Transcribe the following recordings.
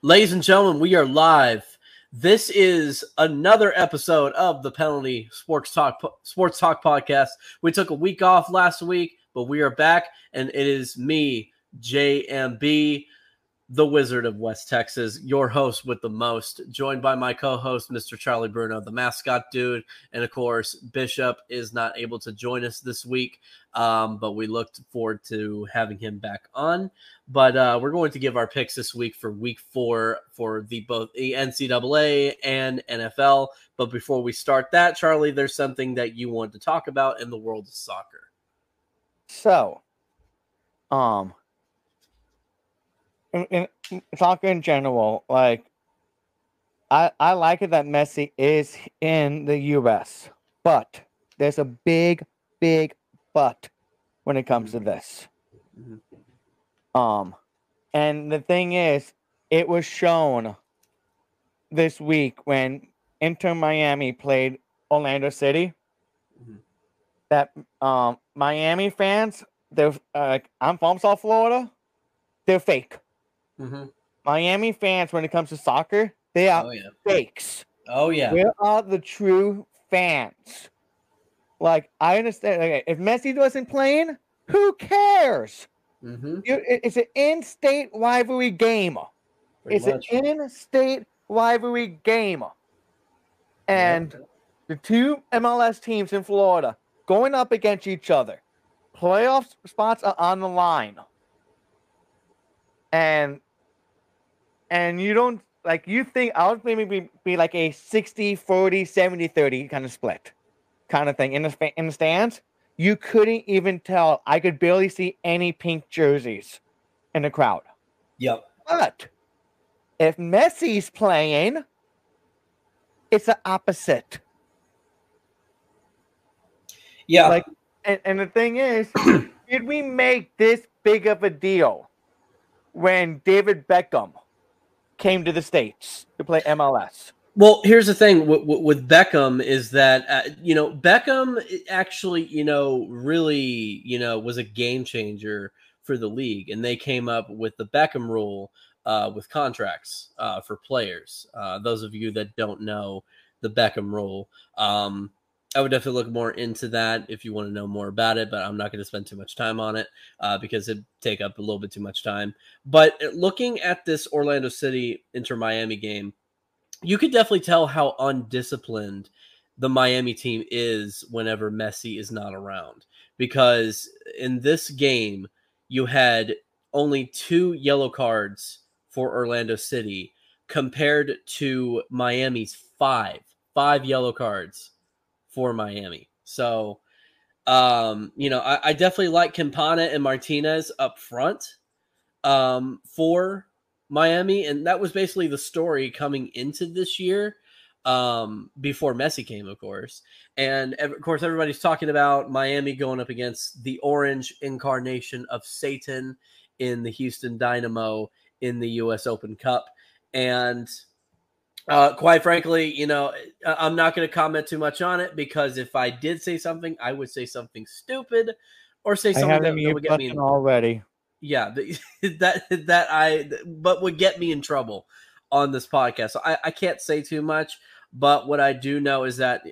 Ladies and gentlemen, we are live. This is another episode of the Penalty Sports Talk Sports Talk podcast. We took a week off last week, but we are back, and it is me, JMB, the Wizard of West Texas, your host with the most, joined by my co-host, Mr. Charlie Bruno, the mascot dude, and of course, Bishop is not able to join us this week, um, but we looked forward to having him back on. But uh, we're going to give our picks this week for Week Four for the both the NCAA and NFL. But before we start that, Charlie, there's something that you want to talk about in the world of soccer. So, um, in, in soccer in general, like I I like it that Messi is in the U.S., but there's a big, big but when it comes to Mm-hmm. this. Um, and the thing is, it was shown this week when Inter Miami played Orlando City Mhm. that um Miami fans, they're uh, I'm from South Florida, they're fake. Mm-hmm. Miami fans, when it comes to soccer, they are Oh yeah. fakes. Oh yeah. Where are the true fans? Like I understand, okay, if Messi wasn't playing, who cares? Mm-hmm. You- it- It's an in-state rivalry game. it's an in-state rivalry game, and the two MLS teams in Florida going up against each other. Playoff spots are on the line. And and you don't like you think I would maybe be, be like a 60 40 70 30 kind of split kind of thing in the in the stands. You couldn't even tell. I could barely see any pink jerseys in the crowd. Yep. But if Messi's playing, it's the opposite. Yeah. Like, and, and the thing is, did we make this big of a deal when David Beckham came to the States to play MLS? Well, here's the thing with, with Beckham is that uh, you know Beckham actually you know really you know was a game changer for the league, and they came up with the Beckham rule uh, with contracts uh, for players. Uh, those of you that don't know the Beckham rule, um, I would definitely look more into that if you want to know more about it. But I'm not going to spend too much time on it uh, because it take up a little bit too much time. But looking at this Orlando City Inter Miami game you could definitely tell how undisciplined the Miami team is whenever Messi is not around. Because in this game, you had only two yellow cards for Orlando City compared to Miami's five, five yellow cards for Miami. So, um, you know, I, I definitely like Campana and Martinez up front um, for Miami, and that was basically the story coming into this year. Um, before Messi came, of course, and of course everybody's talking about Miami going up against the orange incarnation of Satan in the Houston Dynamo in the U.S. Open Cup, and uh, quite frankly, you know, I'm not going to comment too much on it because if I did say something, I would say something stupid or say something that, that would get me in already. yeah the, that that i but would get me in trouble on this podcast. So I, I can't say too much but what i do know is that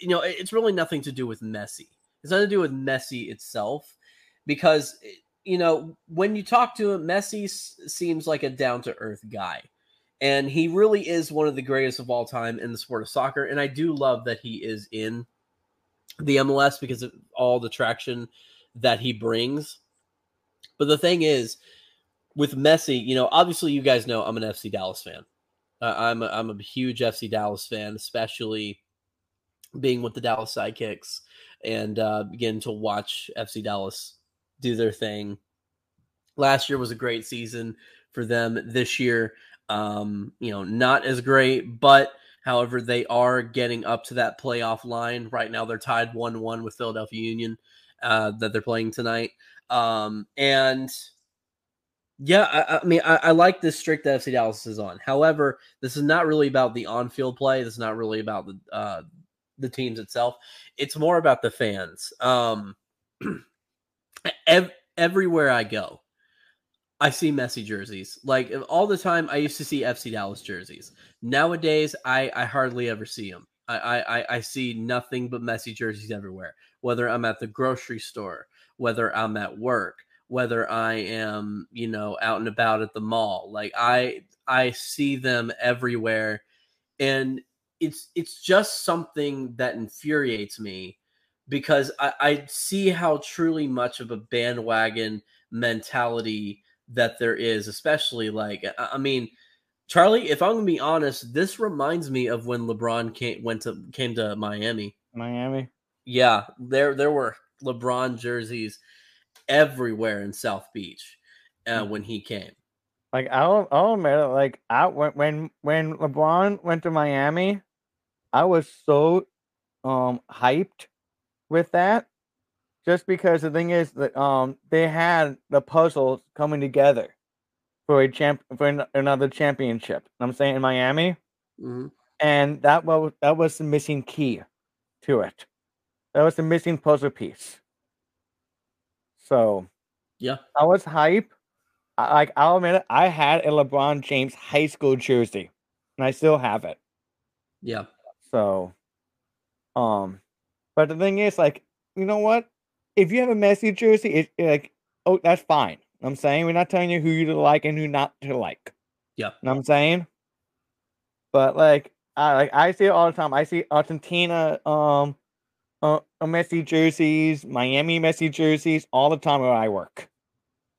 you know it's really nothing to do with messi. It's nothing to do with messi itself because you know when you talk to him messi seems like a down-to-earth guy and he really is one of the greatest of all time in the sport of soccer and i do love that he is in the mls because of all the traction that he brings but the thing is, with Messi, you know, obviously you guys know I'm an FC Dallas fan. Uh, I'm a, I'm a huge FC Dallas fan, especially being with the Dallas Sidekicks and uh, getting to watch FC Dallas do their thing. Last year was a great season for them. This year, um, you know, not as great, but however, they are getting up to that playoff line. Right now, they're tied 1 1 with Philadelphia Union uh, that they're playing tonight. Um, and yeah, I, I mean, I, I like this strict that FC Dallas is on. However, this is not really about the on-field play. This is not really about the uh, the teams itself. It's more about the fans. Um, ev- everywhere I go, I see Messi jerseys. Like all the time, I used to see FC Dallas jerseys. Nowadays, I, I hardly ever see them. I, I, I see nothing but Messi jerseys everywhere. Whether I'm at the grocery store, whether I'm at work, whether I am, you know, out and about at the mall. Like I I see them everywhere. And it's it's just something that infuriates me because I, I see how truly much of a bandwagon mentality that there is, especially like I mean, Charlie, if I'm gonna be honest, this reminds me of when LeBron came went to came to Miami. Miami. Yeah, there there were LeBron jerseys everywhere in South Beach uh, when he came. Like I'll I'll admit it, like I when when when LeBron went to Miami, I was so um hyped with that just because the thing is that um they had the puzzles coming together for a champ for an, another championship. I'm saying in Miami, mm-hmm. and that was that was the missing key to it. That was the missing puzzle piece. So, yeah, I was hype. I, like I'll admit it, I had a LeBron James high school jersey, and I still have it. Yeah. So, um, but the thing is, like, you know what? If you have a Messi jersey, it's like, oh, that's fine. I'm saying we're not telling you who you to like and who not to like. Yeah. I'm saying. But like I like I see it all the time. I see Argentina um uh, uh, Messi jerseys, Miami Messi jerseys all the time where I work.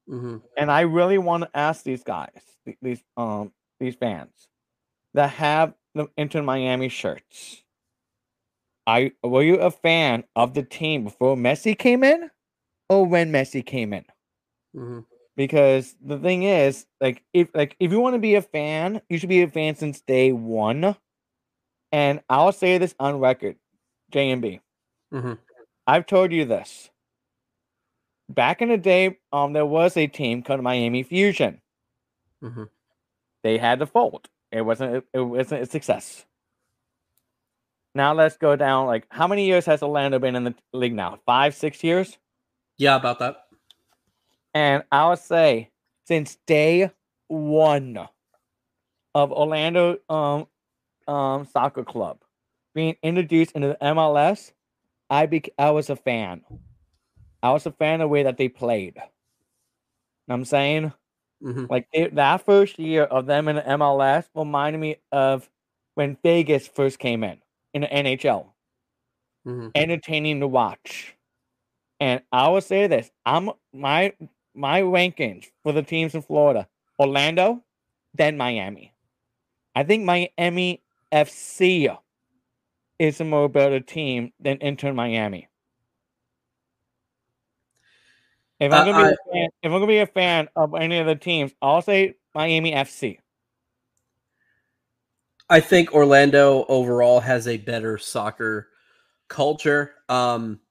Mm-hmm. And I really want to ask these guys, these um these fans that have the Inter Miami shirts I were you a fan of the team before Messi came in, or when Messi came in? Mm-hmm. Because the thing is, like, if like if you want to be a fan, you should be a fan since day one. And I'll say this on record, JMB. Mm-hmm. I've told you this. Back in the day, um, there was a team called Miami Fusion. Mm-hmm. They had to fold. It wasn't. It wasn't a success. Now let's go down. Like, how many years has Orlando been in the league now? Five, six years? Yeah, about that. And I would say since day one of Orlando um um soccer club being introduced into the MLS, I be I was a fan. I was a fan of the way that they played. I'm saying, mm-hmm. like it, that first year of them in the MLS reminded me of when Vegas first came in in the NHL. Mm-hmm. Entertaining to watch. And I will say this: I'm my my rankings for the teams in Florida: Orlando, then Miami. I think Miami FC is a more better team than Inter Miami. If I'm, gonna be uh, I, fan, if I'm gonna be a fan of any of the teams, I'll say Miami FC. I think Orlando overall has a better soccer culture. Um,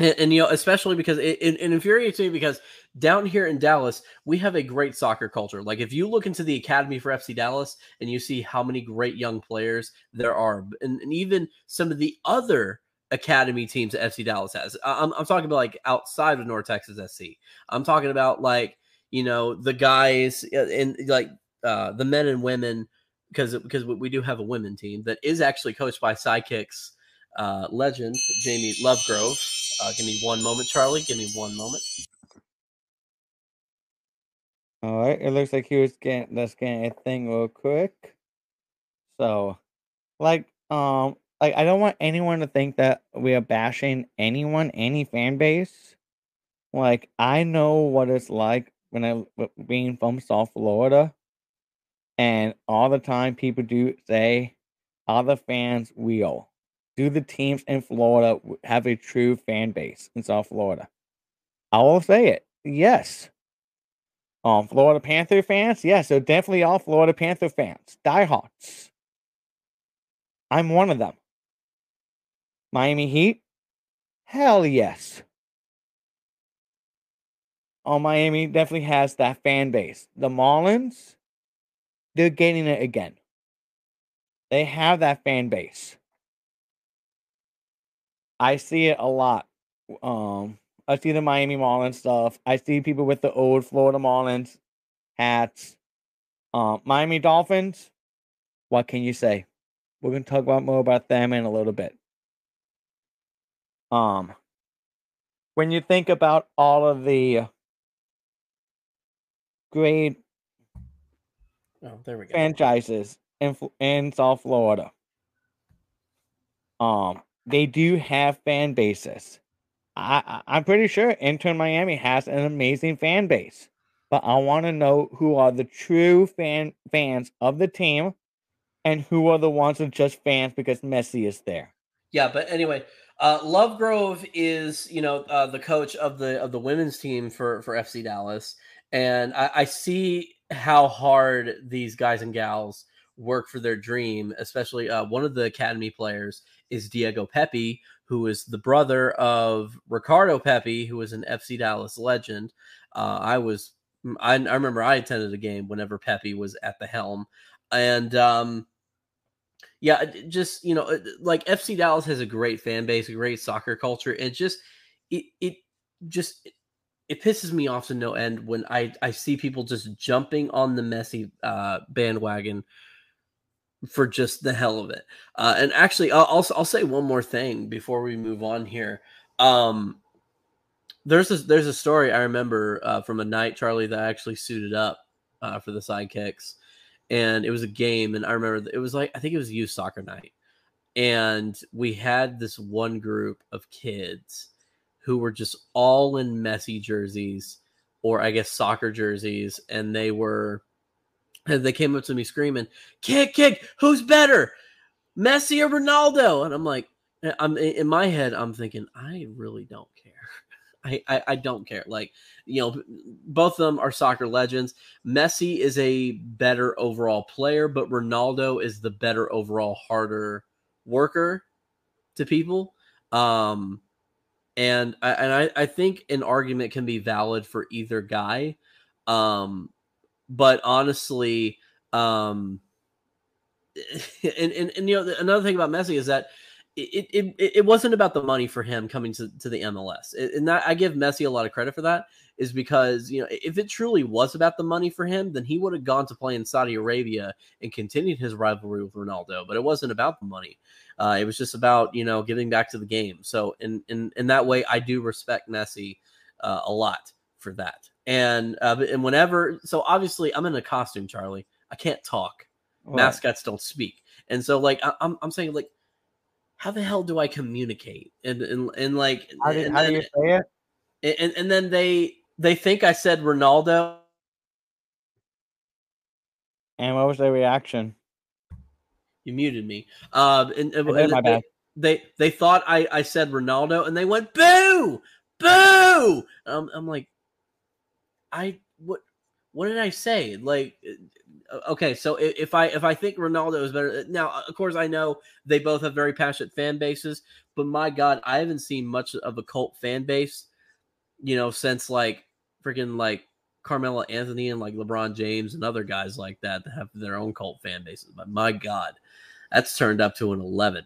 and, and you know, especially because it, it, it, infuriates me because down here in Dallas, we have a great soccer culture. Like if you look into the academy for FC Dallas and you see how many great young players there are, and, and even some of the other academy teams that FC Dallas has. I'm, I'm talking about like outside of North Texas SC. I'm talking about like you know the guys and like uh, the men and women because because we do have a women team that is actually coached by Sidekicks uh, legend Jamie Lovegrove. Uh, give me one moment, Charlie. Give me one moment. All right, it looks like he was getting let's get a thing real quick. So, like, um, like I don't want anyone to think that we are bashing anyone, any fan base. Like, I know what it's like when I being from South Florida and all the time people do say, all the fans will. Do the teams in Florida have a true fan base in South Florida? I will say it. Yes. Um, Florida Panther fans, yes, so definitely all Florida Panther fans, diehards. I'm one of them. Miami Heat, hell yes. Oh, Miami definitely has that fan base. The Marlins, they're getting it again. They have that fan base. I see it a lot. Um, I see the Miami Marlins stuff. I see people with the old Florida Marlins hats. Um, Miami Dolphins. What can you say? We're gonna talk about more about them in a little bit. Um, when you think about all of the great Oh, there we go. franchises in in South Florida, um, they do have fan bases. I, I I'm pretty sure Inter Miami has an amazing fan base, but I want to know who are the true fan fans of the team, and who are the ones who are just fans because Messi is there. Yeah, but anyway, uh, Lovegrove is you know uh, the coach of the of the women's team for for FC Dallas, and I, I see how hard these guys and gals work for their dream. Especially uh, one of the academy players is Diego Pepe, who is the brother of Ricardo Pepi, who is an FC Dallas legend. Uh, I was I, I remember I attended a game whenever Pepe was at the helm, and um, yeah, just you know, like FC Dallas has a great fan base, a great soccer culture, and just it it just it, pisses me off to no end when I I see people just jumping on the Messi uh, bandwagon for just the hell of it. Uh, and actually, I'll, I'll I'll say one more thing before we move on here. Um, there's a, there's a story I remember uh, from a night Charlie that I actually suited up uh, for the sidekicks, and it was a game, and I remember it was like I think it was youth soccer night, and we had this one group of kids who were just all in Messi jerseys or I guess soccer jerseys, and they were they came up to me screaming, "Kick, kick! Who's better, Messi or Ronaldo?" And I'm like, I'm in my head, I'm thinking, I really don't care. I, I, I don't care. Like, you know, both of them are soccer legends. Messi is a better overall player, but Ronaldo is the better overall, harder worker to people. Um, and I, and I, I think an argument can be valid for either guy. Um, but honestly, um, and, and, and you know, another thing about Messi is that it, it, it wasn't about the money for him coming to, to the MLS. And that I give Messi a lot of credit for that is because, you know, if it truly was about the money for him, then he would have gone to play in Saudi Arabia and continued his rivalry with Ronaldo. But it wasn't about the money. Uh, it was just about, you know, giving back to the game. So in, in, in that way, I do respect Messi uh, a lot for that. And, uh, and whenever, so obviously I'm in a costume, Charlie. I can't talk. Mascots don't speak. And so like, I, I'm, I'm saying like, how the hell do I communicate? And and, and like How do, and how then, do you say it? and, and then they they think I said Ronaldo. And what was their reaction? You muted me. Um and, and, and my they, bad. they they thought I I said Ronaldo and they went boo boo. Um, I'm like, I what what did I say? Like, uh, okay, so if I if I think Ronaldo is better now, of course I know they both have very passionate fan bases, but my God, I haven't seen much of a cult fan base, you know, since like freaking like Carmelo Anthony and like LeBron James and other guys like that that have their own cult fan bases. But my God, that's turned up to an eleven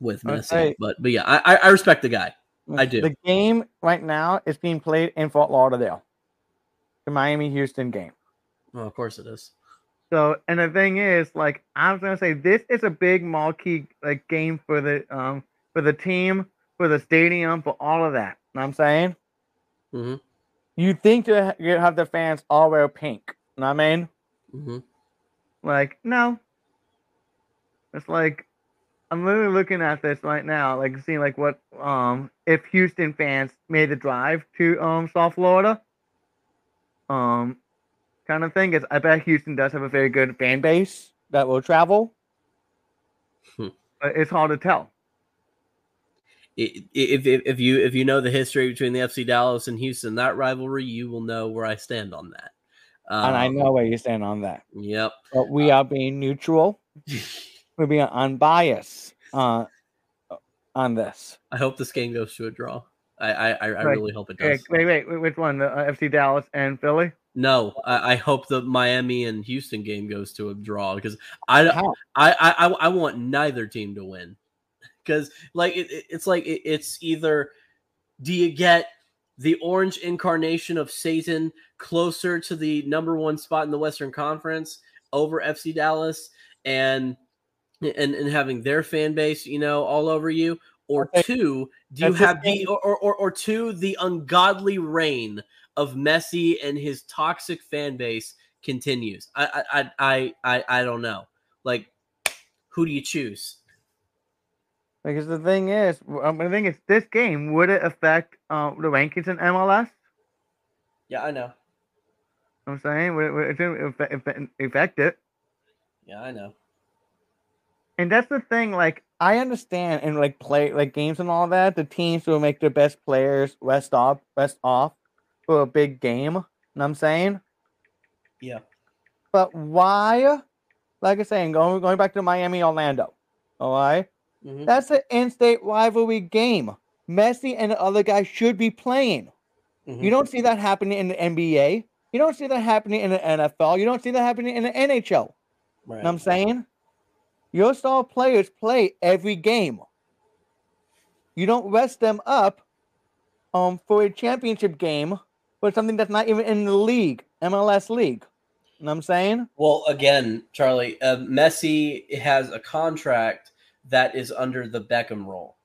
with I'd Messi. say- But but yeah, I I- respect the guy. I do. The game right now is being played in Fort Lauderdale. The Miami Houston game. Well, of course it is. So, and the thing is, like, I was gonna say, this is a big marquee like game for the um for the team, for the stadium, for all of that. You Know what I'm saying, hmm you think you have the fans all wear pink. You Know what I mean, hmm like, no. It's like I'm literally looking at this right now, like seeing like what um if Houston fans made the drive to um South Florida. Um kind of thing is I bet Houston does have a very good fan base that will travel. Hmm. But it's hard to tell. If, if if you if you know the history between the FC Dallas and Houston, that rivalry, you will know where I stand on that. and I Um, know where you stand on that. Yep. But we are being neutral. We're being unbiased uh on this. I hope this game goes to a draw. I I, I Right. really hope it does. wait, wait, wait, which one? The uh, FC Dallas and Philly? No, I, I hope the Miami and Houston game goes to a draw because I? I, I I I want neither team to win because like it, it- it's like it, it's either do you get the orange incarnation of Satan closer to the number one spot in the Western Conference over FC Dallas and and, and having their fan base, you know, all over you? Or okay. two, do you have the or, or or two the ungodly reign of Messi and his toxic fan base continues? I I I I I don't know. Like, who do you choose? Because the thing is, um, the thing is, this game would it affect um, the rankings in MLS? Yeah, I know. I'm saying would it, would it affect it? Yeah, I know. And that's the thing. Like, I understand in like play like games and all that, the teams will make their best players rest off, rest off for a big game. You know I'm saying? Yeah. But why? Like I am saying, going going back to Miami, Orlando. All right? Mm-hmm. That's an in-state rivalry game. Messi and the other guy should be playing. Mm-hmm. You don't see that happening in the NBA. You don't see that happening in the NFL. You don't see that happening in the NHL. Right. You know I'm saying? Your star players play every game. You don't rest them up um, for a championship game for something that's not even in the league, MLS league. You know what I'm saying? Well, again, Charlie, uh, Messi has a contract that is under the Beckham rule.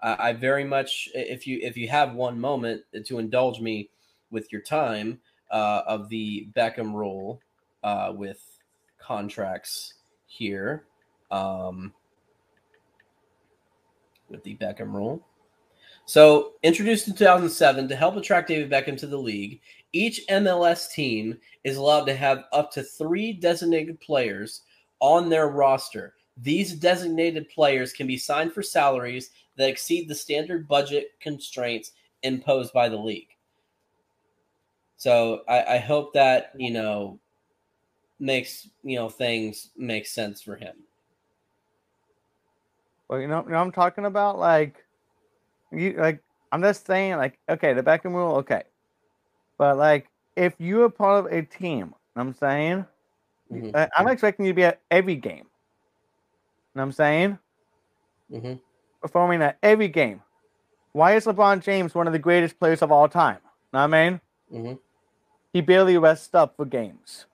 I, I very much, if you if you have one moment to indulge me with your time uh, of the Beckham rule uh, with contracts here, um, with the Beckham rule. So, introduced in 2007 to help attract David Beckham to the league, each MLS team is allowed to have up to three designated players on their roster. These designated players can be signed for salaries that exceed the standard budget constraints imposed by the league. So I, I hope that you know makes you know things make sense for him. Well, you know, you know I'm talking about like you like I'm just saying like okay, the Beckham rule, okay. But like if you're part of a team, I'm saying mm-hmm. I'm expecting you to be at every game. You know what I'm saying? Mm-hmm. Performing at every game. Why is LeBron James one of the greatest players of all time? Know what I mean? Mm-hmm. He barely rests up for games.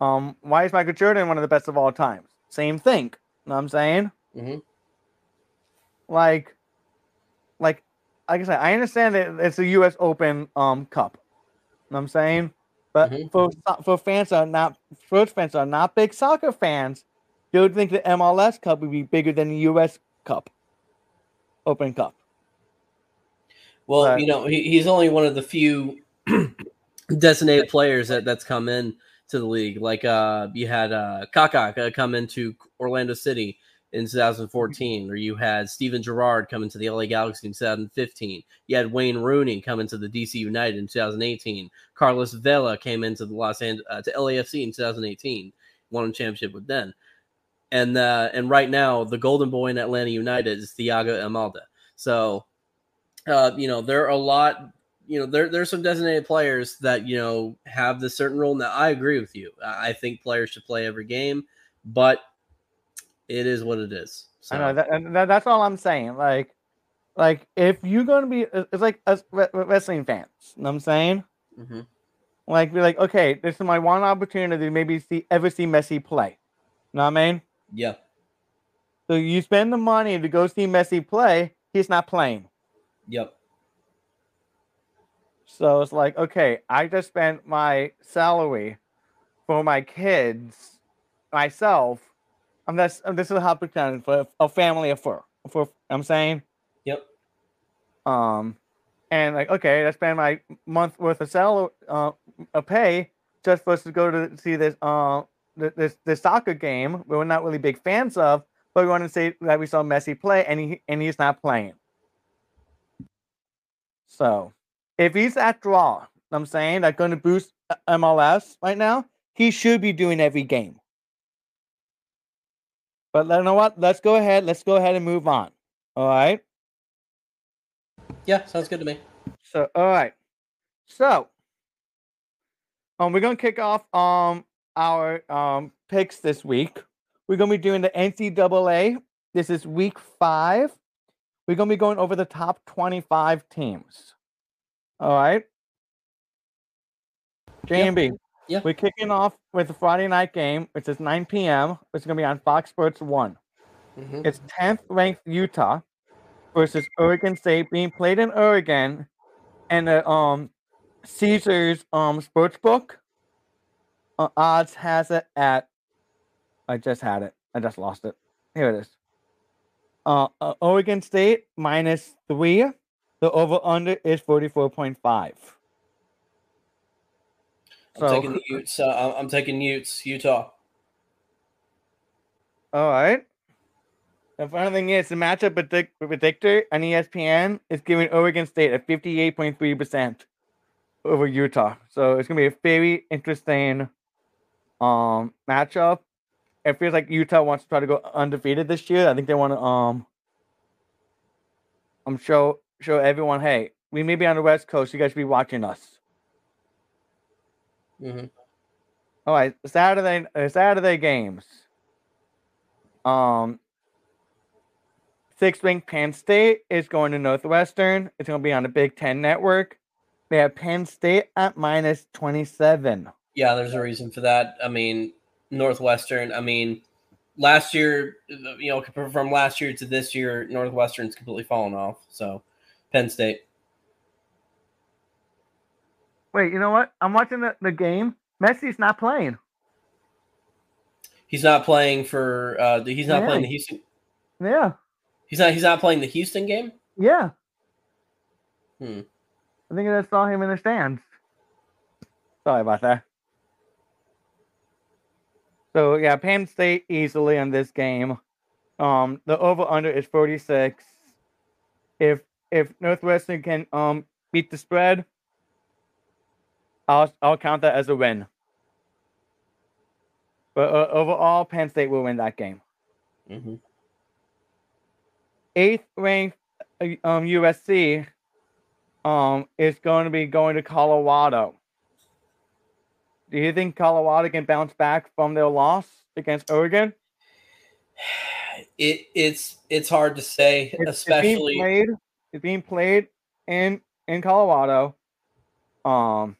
Um, why is Michael Jordan one of the best of all time? Same thing. Know what I'm saying? Mm-hmm. Like, like, like I said, I understand that it's a U.S. Open um cup. Know what I'm saying? But mm-hmm. for for fans are not sports fans are not big soccer fans, they would think the MLS Cup would be bigger than the U.S. Cup, Open Cup. Well, but, you know, he, he's only one of the few designated players that, that's come in to the league. Like uh, you had uh, Kaká uh, come into Orlando City in 2014, or you had Steven Gerrard come into the LA Galaxy in 2015. You had Wayne Rooney come into the DC United in 2018. Carlos Vela came into the Los Angeles uh, to LAFC in 2018, won a championship with them. And uh, and right now, the golden boy in Atlanta United is Thiago Almada. So, uh, you know, there are a lot. You know, there there's some designated players that you know have this certain role. Now, I agree with you. I think players should play every game, but it is what it is. So. I know that, and that, that's all I'm saying. Like, like if you're gonna be, it's like us wrestling fans. You know what I'm saying? Mm-hmm. Like, be like, okay, this is my one opportunity to maybe see ever see Messi play. You know what I mean? Yeah. So you spend the money to go see Messi play, he's not playing. Yep. So it's like, okay, I just spent my salary for my kids, myself, and that's and this is a how pretend for a family affair. For I'm saying. Yep. Um, and like okay, I spend my month worth of salary, uh, a pay just for us to go to see this uh this this soccer game we're not really big fans of, but we want to say that we saw Messi play and he and he's not playing. So, if he's at draw, I'm saying that's going to boost MLS right now. He should be doing every game. But you know what? Let's go ahead. Let's go ahead and move on. All right. Yeah, sounds good to me. So, all right. So, um, we're gonna kick off um our um picks this week. We're gonna be doing the NCAA. This is week five. we're gonna be going over the top 25 teams. All right. JMB. Yeah. We're kicking off with the Friday night game, which is 9 p.m. It's gonna be on Fox Sports One. Mhm. It's 10th ranked Utah versus Oregon State being played in Oregon and the um Caesars um sportsbook uh, odds has it at I just had it. I just lost it. Here it is. Uh, uh Oregon State minus 3. The over under is 44.5. I'm So taking the Utes. Uh, I'm- I'm taking Utes, Utah. All right. The final thing is, the matchup predict- predictor on ESPN is giving Oregon State a 58.3% over Utah. So it's going to be a very interesting um matchup. It feels like Utah wants to try to go undefeated this year. I think they want to um um show show everyone, hey, we may be on the West Coast. You guys should be watching us. Hmm All right, Saturday uh, Saturday games. Um, sixth ranked Penn State is going to Northwestern. It's going to be on the Big Ten Network. They have Penn State at minus twenty seven. Yeah, there's a reason for that. I mean, Northwestern. I mean, last year, you know, from last year to this year, Northwestern's completely fallen off. So, Penn State. Wait, you know what? I'm watching the, the game. Messi's not playing. He's not playing for. Uh, he's not Yeah. playing the Houston. Yeah, He's not. He's not playing the Houston game. yeah. Hmm. I think I just saw him in the stands. Sorry about that. So yeah, Penn State easily in this game. Um, the over under is 46. If if Northwestern can um beat the spread, I'll I'll count that as a win. But uh, overall, Penn State will win that game. hmm Eighth ranked uh, um USC um is going to be going to Colorado. Do you think Colorado can bounce back from their loss against Oregon? It it's it's hard to say, It's- especially. it's being played. It's being played in in Colorado. Um,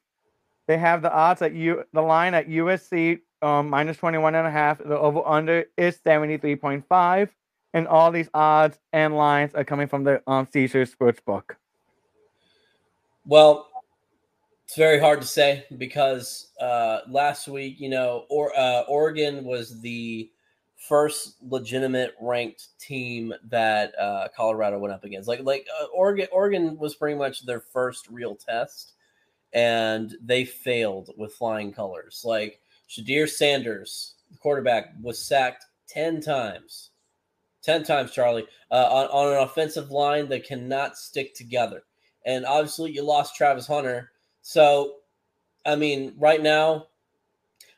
they have the odds at you the line at USC um minus 21 and a half. The over under is 73.5 and all these odds and lines are coming from the um Caesars sportsbook. Well, it's very hard to say because uh, last week, you know, or uh, Oregon was the first legitimate ranked team that uh, Colorado went up against. Like, like uh, Oregon, Oregon was pretty much their first real test, and they failed with flying colors. Like Shedeur Sanders, the quarterback, was sacked ten times. 10 times, Charlie, uh, on, on an offensive line that cannot stick together. And obviously, you lost Travis Hunter. So, I mean, right now,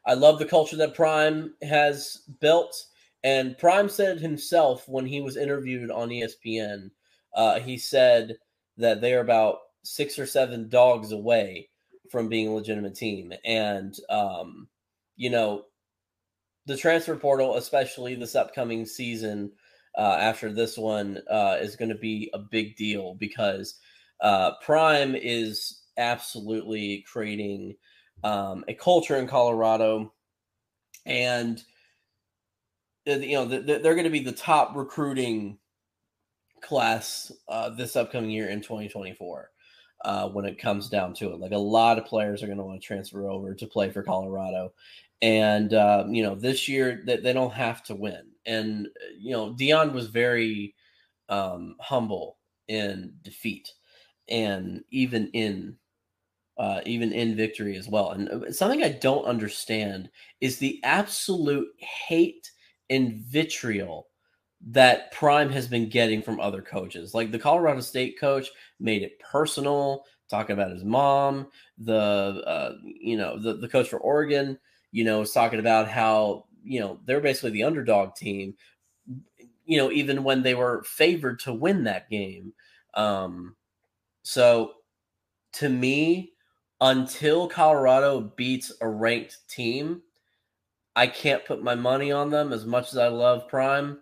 I love the culture that Prime has built. And Prime said himself when he was interviewed on ESPN, uh, he said that they're about six or seven dogs away from being a legitimate team. And, um, you know, the transfer portal, especially this upcoming season uh, after this one, uh, is going to be a big deal because uh, Prime is absolutely creating um, a culture in Colorado, and uh, you know th- th- they're going to be the top recruiting class uh, this upcoming year in 2024. Uh, when it comes down to it, like a lot of players are going to want to transfer over to play for Colorado, and uh, you know this year they, they don't have to win. And uh, you know Deion was very um, humble in defeat, and even in uh, even in victory as well. And uh, something I don't understand is the absolute hate and vitriol that Prime has been getting from other coaches. Like the Colorado State coach made it personal, talking about his mom. The uh, you know the the coach for Oregon, you know, was talking about how you know they're basically the underdog team. You know, even when they were favored to win that game. Um, so to me, until Colorado beats a ranked team, I can't put my money on them as much as I love Prime.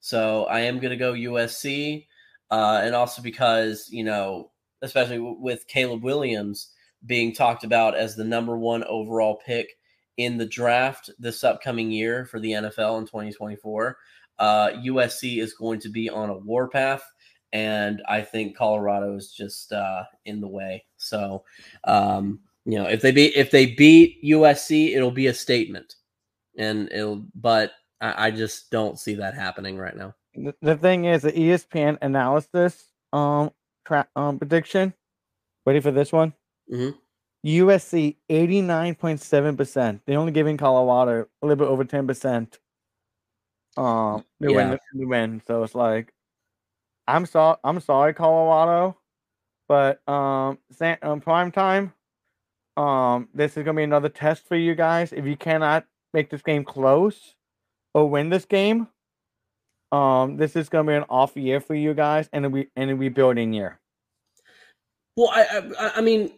So I am going to go USC. uh, and also because you know, especially w- with Caleb Williams being talked about as the number one overall pick in the draft this upcoming year for the NFL in 2024. Uh, USC is going to be on a warpath, and I think Colorado is just uh, in the way. So, um, you know, if they beat if they beat USC, it'll be a statement, and it'll. But I, I just don't see that happening right now. The, the thing is, the ESPN analysis um, tra- um prediction. Ready for this one? Mhm. USC eighty nine point seven percent. They only giving Colorado a little bit over ten percent. Um, they win. They win. So it's like, I'm sorry. I'm sorry, Colorado, but um, San, um, prime time. Um, this is gonna be another test for you guys. If you cannot make this game close or win this game, um, this is gonna be an off year for you guys and a re- and a rebuilding year. Well, I, I I mean,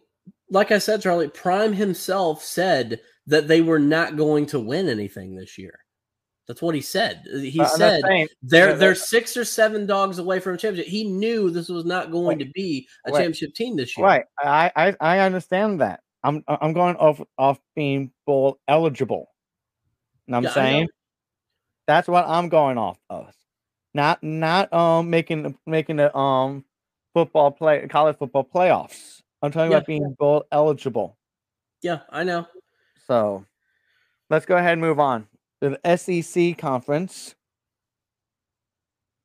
like I said, Charlie Prime himself said that they were not going to win anything this year. That's what he said. He Uh, said saying- they're they're six or seven dogs away from a championship. He knew this was not going Right. to be a Right. championship team this year. Right. I, I I understand that. I'm I'm going off off being bowl eligible. And I'm Yeah, know. saying that's what I'm going off of. Not not um making making the um football play college football playoffs. I'm talking Yeah. about being bowl eligible. Yeah, I know. So let's go ahead and move on to the SEC conference.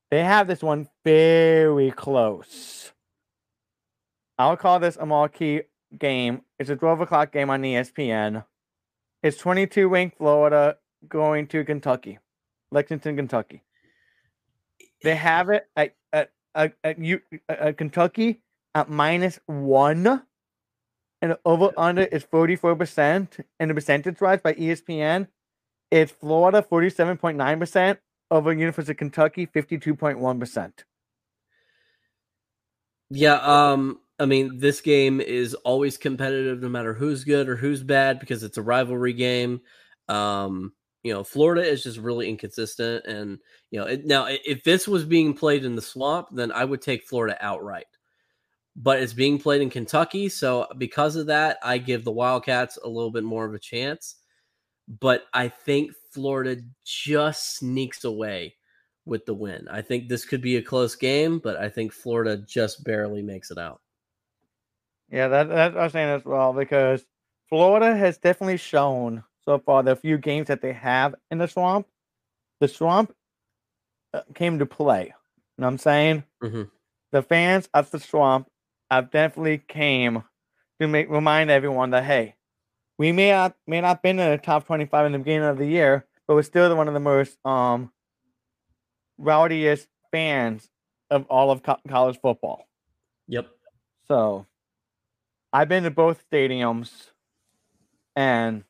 They have this one very close. I'll call this a marquee game. It's a 12 o'clock game on ESPN. It's 22 ranked Florida going to Kentucky, Lexington, Kentucky. They have it at at at, at, U, at Kentucky at minus one and over under is 44%. And the percentage rise by ESPN is Florida 47.9% over University of Kentucky 52.1%. Yeah, um, I mean, this game is always competitive no matter who's good or who's bad because it's a rivalry game. Um, you know, Florida is just really inconsistent, and you know, it, now if this was being played in the swamp, then I would take Florida outright. But it's being played in Kentucky, so because of that, I give the Wildcats a little bit more of a chance. But I think Florida just sneaks away with the win. I think this could be a close game, but I think Florida just barely makes it out. Yeah, that, that's I'm saying as well because Florida has definitely shown so far the few games that they have in the swamp. The swamp uh, came to play. You know what I'm saying? Mhm. The fans of the swamp have definitely came to make remind everyone that hey, we may not may not been in the top 25 in the beginning of the year, but we're still one of the most um rowdiest fans of all of co- college football. Yep. So I've been to both stadiums and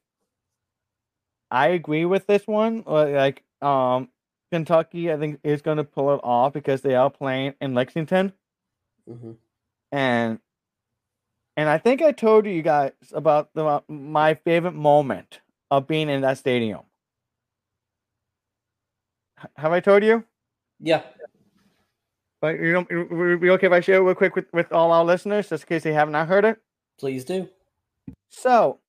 I agree with this one. uh, Like um Kentucky I think is going to pull it off because they are playing in Lexington hmm and and I think I told you guys about the my favorite moment of being in that stadium. H- Have I told you? Yeah. But you don't be okay if I share it real quick with, with all our listeners just in case they have not heard it? Please do. So,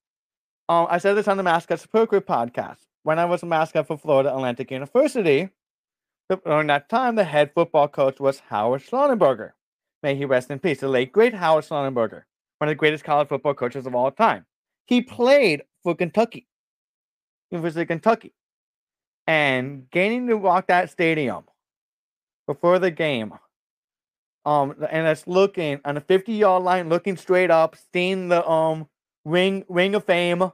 um, I said this on the Mascot Group podcast. When I was a mascot for Florida Atlantic University, during that time, the head football coach was Howard Schnellenberger. May he rest in peace. The late, great Howard Schnellenberger, one of the greatest college football coaches of all time. He played for Kentucky, University of Kentucky, and gaining to walk that stadium before the game. Um, and it's looking on the 50 yard line, looking straight up, seeing the um ring ring of fame,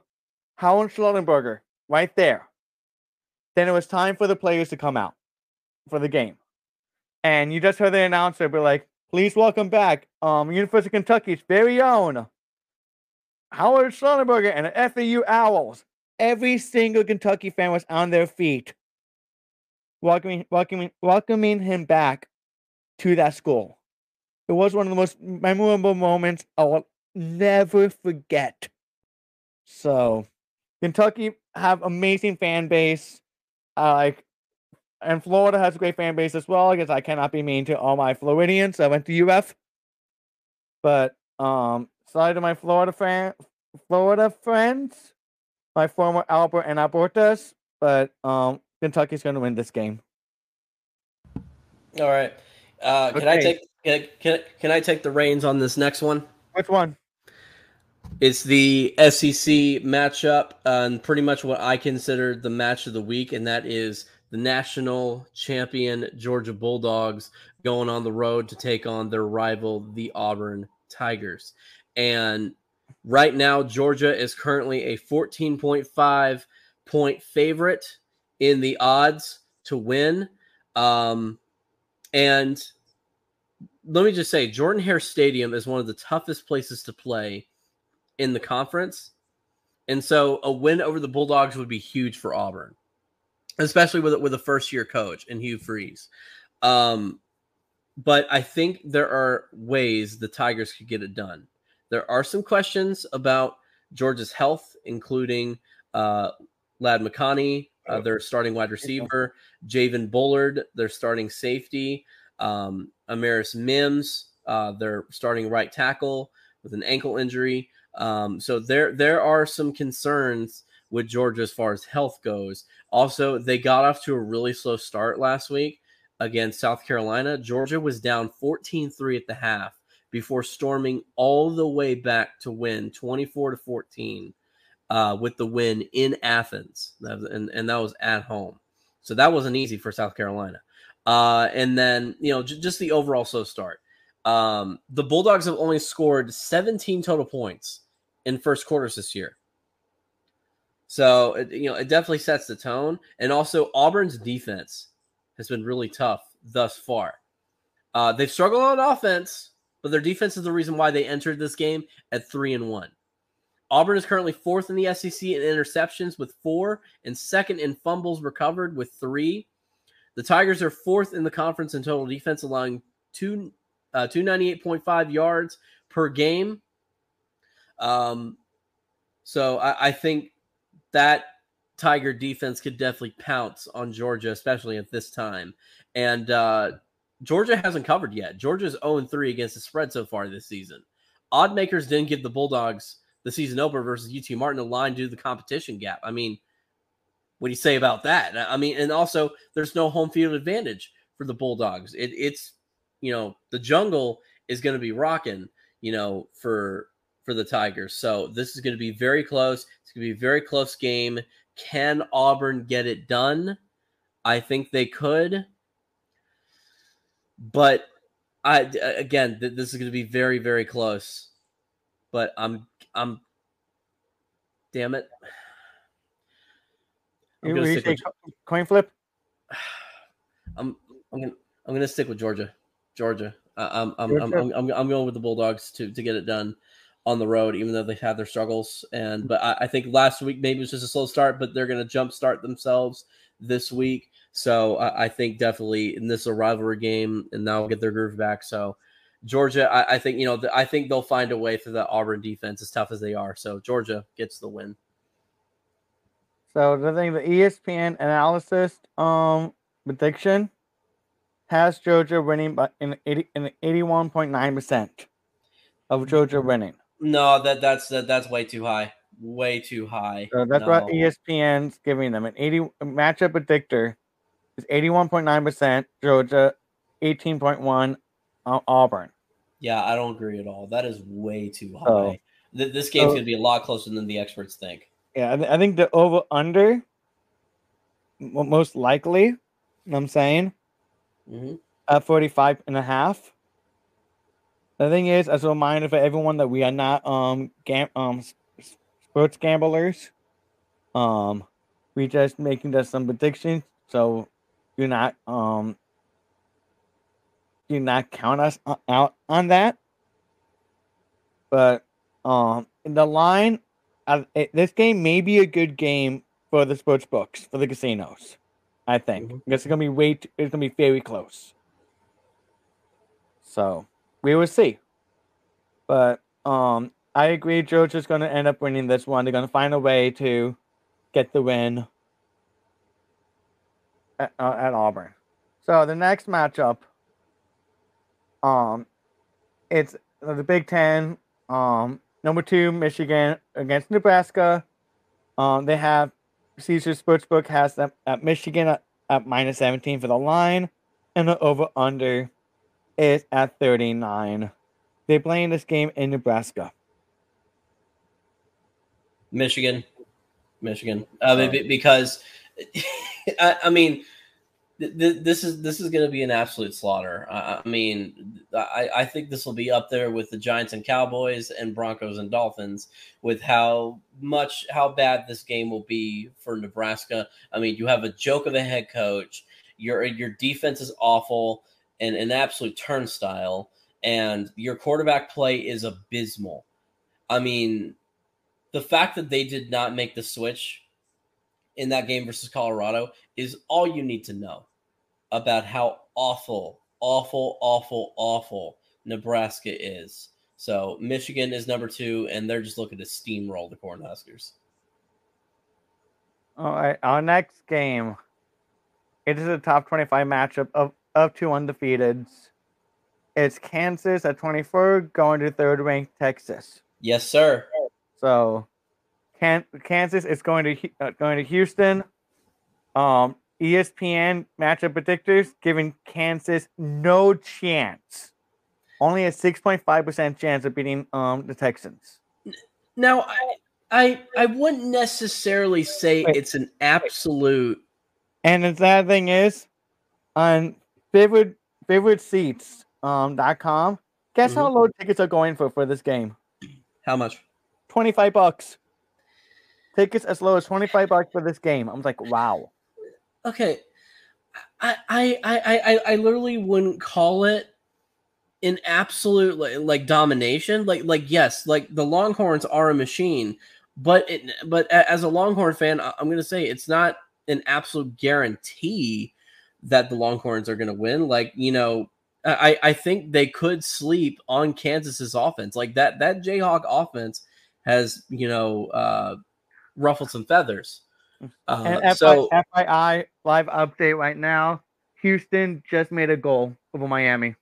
Howard Schnellenberger right there. Then it was time for the players to come out for the game. And you just heard the announcer be like, please welcome back um University of Kentucky's very own Howard Schnellenberger and the FAU Owls. Every single Kentucky fan was on their feet, welcoming welcoming welcoming him back to that school. It was one of the most memorable moments I will never forget. So, Kentucky have amazing fan base. Uh, like and Florida has a great fan base as well. I guess I cannot be mean to all my Floridians. I went to UF, but um, sorry to my Florida fan, Florida friends, my former Albert and Albertas, but um, Kentucky's going to win this game. All right. Uh, can I take can, can, can I take the reins on this next one? Which one? It's the SEC matchup and pretty much what I consider the match of the week, and that is the national champion Georgia Bulldogs going on the road to take on their rival, the Auburn Tigers. And right now, Georgia is currently a 14.5 point favorite in the odds to win. Um, and let me just say, Jordan Hare Stadium is one of the toughest places to play in the conference. And so a win over the Bulldogs would be huge for Auburn, especially with with a first year coach and Hugh Freeze. Um, but I think there are ways the Tigers could get it done. There are some questions about Georgia's health, including uh, Ladd McConkey, uh, their starting wide receiver, Javon Bullard, their starting safety, um, Amarius Mims, uh, their starting right tackle with an ankle injury. Um, so there there are some concerns with Georgia as far as health goes. Also, they got off to a really slow start last week against South Carolina. Georgia was down 14-3 at the half before storming all the way back to win 24 to 14 uh, with the win in Athens, and, and that was at home. So that wasn't easy for South Carolina. Uh, and then you know j- just the overall slow start. Um, the Bulldogs have only scored 17 total points in first quarters this year. So it, you know it definitely sets the tone, and also Auburn's defense has been really tough thus far. Uh, they've struggled on offense, but their defense is the reason why they entered this game at three and one. Auburn is currently fourth in the SEC in interceptions with four, and second in fumbles recovered with three. The Tigers are fourth in the conference in total defense, allowing two uh, 298.5 yards per game. Um, so I, I think that Tiger defense could definitely pounce on Georgia, especially at this time. And uh, Georgia hasn't covered yet. Georgia's 0 3 against the spread so far this season. Odd makers didn't give the Bulldogs the season opener versus UT Martin a line due to the competition gap. I mean, what do you say about that? I mean, and also there's no home field advantage for the Bulldogs. It, it's you know the jungle is going to be rocking, you know, for for the Tigers. So this is going to be very close. It's going to be a very close game. Can Auburn get it done? I think they could. But I again, this is going to be very very close. But I'm I'm damn it. I'm gonna stick with, coin flip. I'm I'm gonna I'm gonna stick with Georgia. Georgia. I'm I'm. I'm, I'm, I'm going with the Bulldogs to to get it done on the road, even though they've had their struggles. And but I, I think last week maybe it was just a slow start, but they're gonna jump start themselves this week. So I, I think definitely in this a rivalry game, and now get their groove back. So Georgia, I, I think you know I think they'll find a way through the Auburn defense as tough as they are. So Georgia gets the win. So the thing, the ESPN analysis um prediction has Georgia winning by in eighty in eighty one point nine percent of Georgia winning. No, that that's that, that's way too high. Way too high. So that's no. what ESPN's giving them. An eighty matchup predictor is eighty one point nine percent Georgia, eighteen point one Auburn. Yeah, I don't agree at all. That is way too high. Oh. This game's going to be a lot closer than the experts think. Yeah, I, th- I think the over under most likely, you know I'm saying, mm-hmm. at 45 and a half. The thing is, as a reminder for everyone that we are not um gam- um sports gamblers. Um, we just making just some predictions, so do not um do not count us out on that. But um, the line uh, it, this game may be a good game for the sports books for the casinos. I think mm-hmm. it's gonna be way. Too, it's gonna be very close. So we will see. But um, I agree. Georgia's gonna end up winning this one. They're gonna find a way to get the win. at, uh, at Auburn. So the next matchup, um, it's the Big Ten. Um, number two Michigan against Nebraska. Um, they have Caesar Sportsbook has them at Michigan at, at minus 17 for the line, and the over under is at 39. They're playing this game in Nebraska. Michigan, Michigan, uh, because I, I mean this is this is going to be an absolute slaughter. I, I mean, I, I think this will be up there with the Giants and Cowboys and Broncos and Dolphins with how much how bad this game will be for Nebraska. I mean, you have a joke of a head coach. Your your defense is awful and an absolute turnstile, and your quarterback play is abysmal. I mean, the fact that they did not make the switch in that game versus Colorado is all you need to know about how awful, awful, awful, awful Nebraska is. So Michigan is number two, and they're just looking to steamroll the Cornhuskers. All right, our next game. It is a top 25 matchup of, of two undefeateds. It's Kansas at 24 going to third ranked Texas. Yes, sir. So can, Kansas is going to uh, going to Houston. Um, ESPN matchup predictors giving Kansas no chance. Only a 6.5% chance of beating um the Texans. Now, I I, I wouldn't necessarily say it's an absolute. And the sad thing is, on favorite favorite seats um dot com, guess mm-hmm. how low tickets are going for for this game? How much? Twenty five bucks. Tickets as low as twenty five bucks for this game. I'm like, wow okay, I I I I I literally wouldn't call it an absolute like, like domination. Like like yes, like the Longhorns are a machine, but it but as a Longhorn fan, I'm gonna say it's not an absolute guarantee that the Longhorns are gonna win. Like you know, I I think they could sleep on Kansas's offense. Like that that Jayhawk offense has you know uh, ruffled some feathers. Uh, and so, FYI, live update right now. Houston just made a goal over Miami.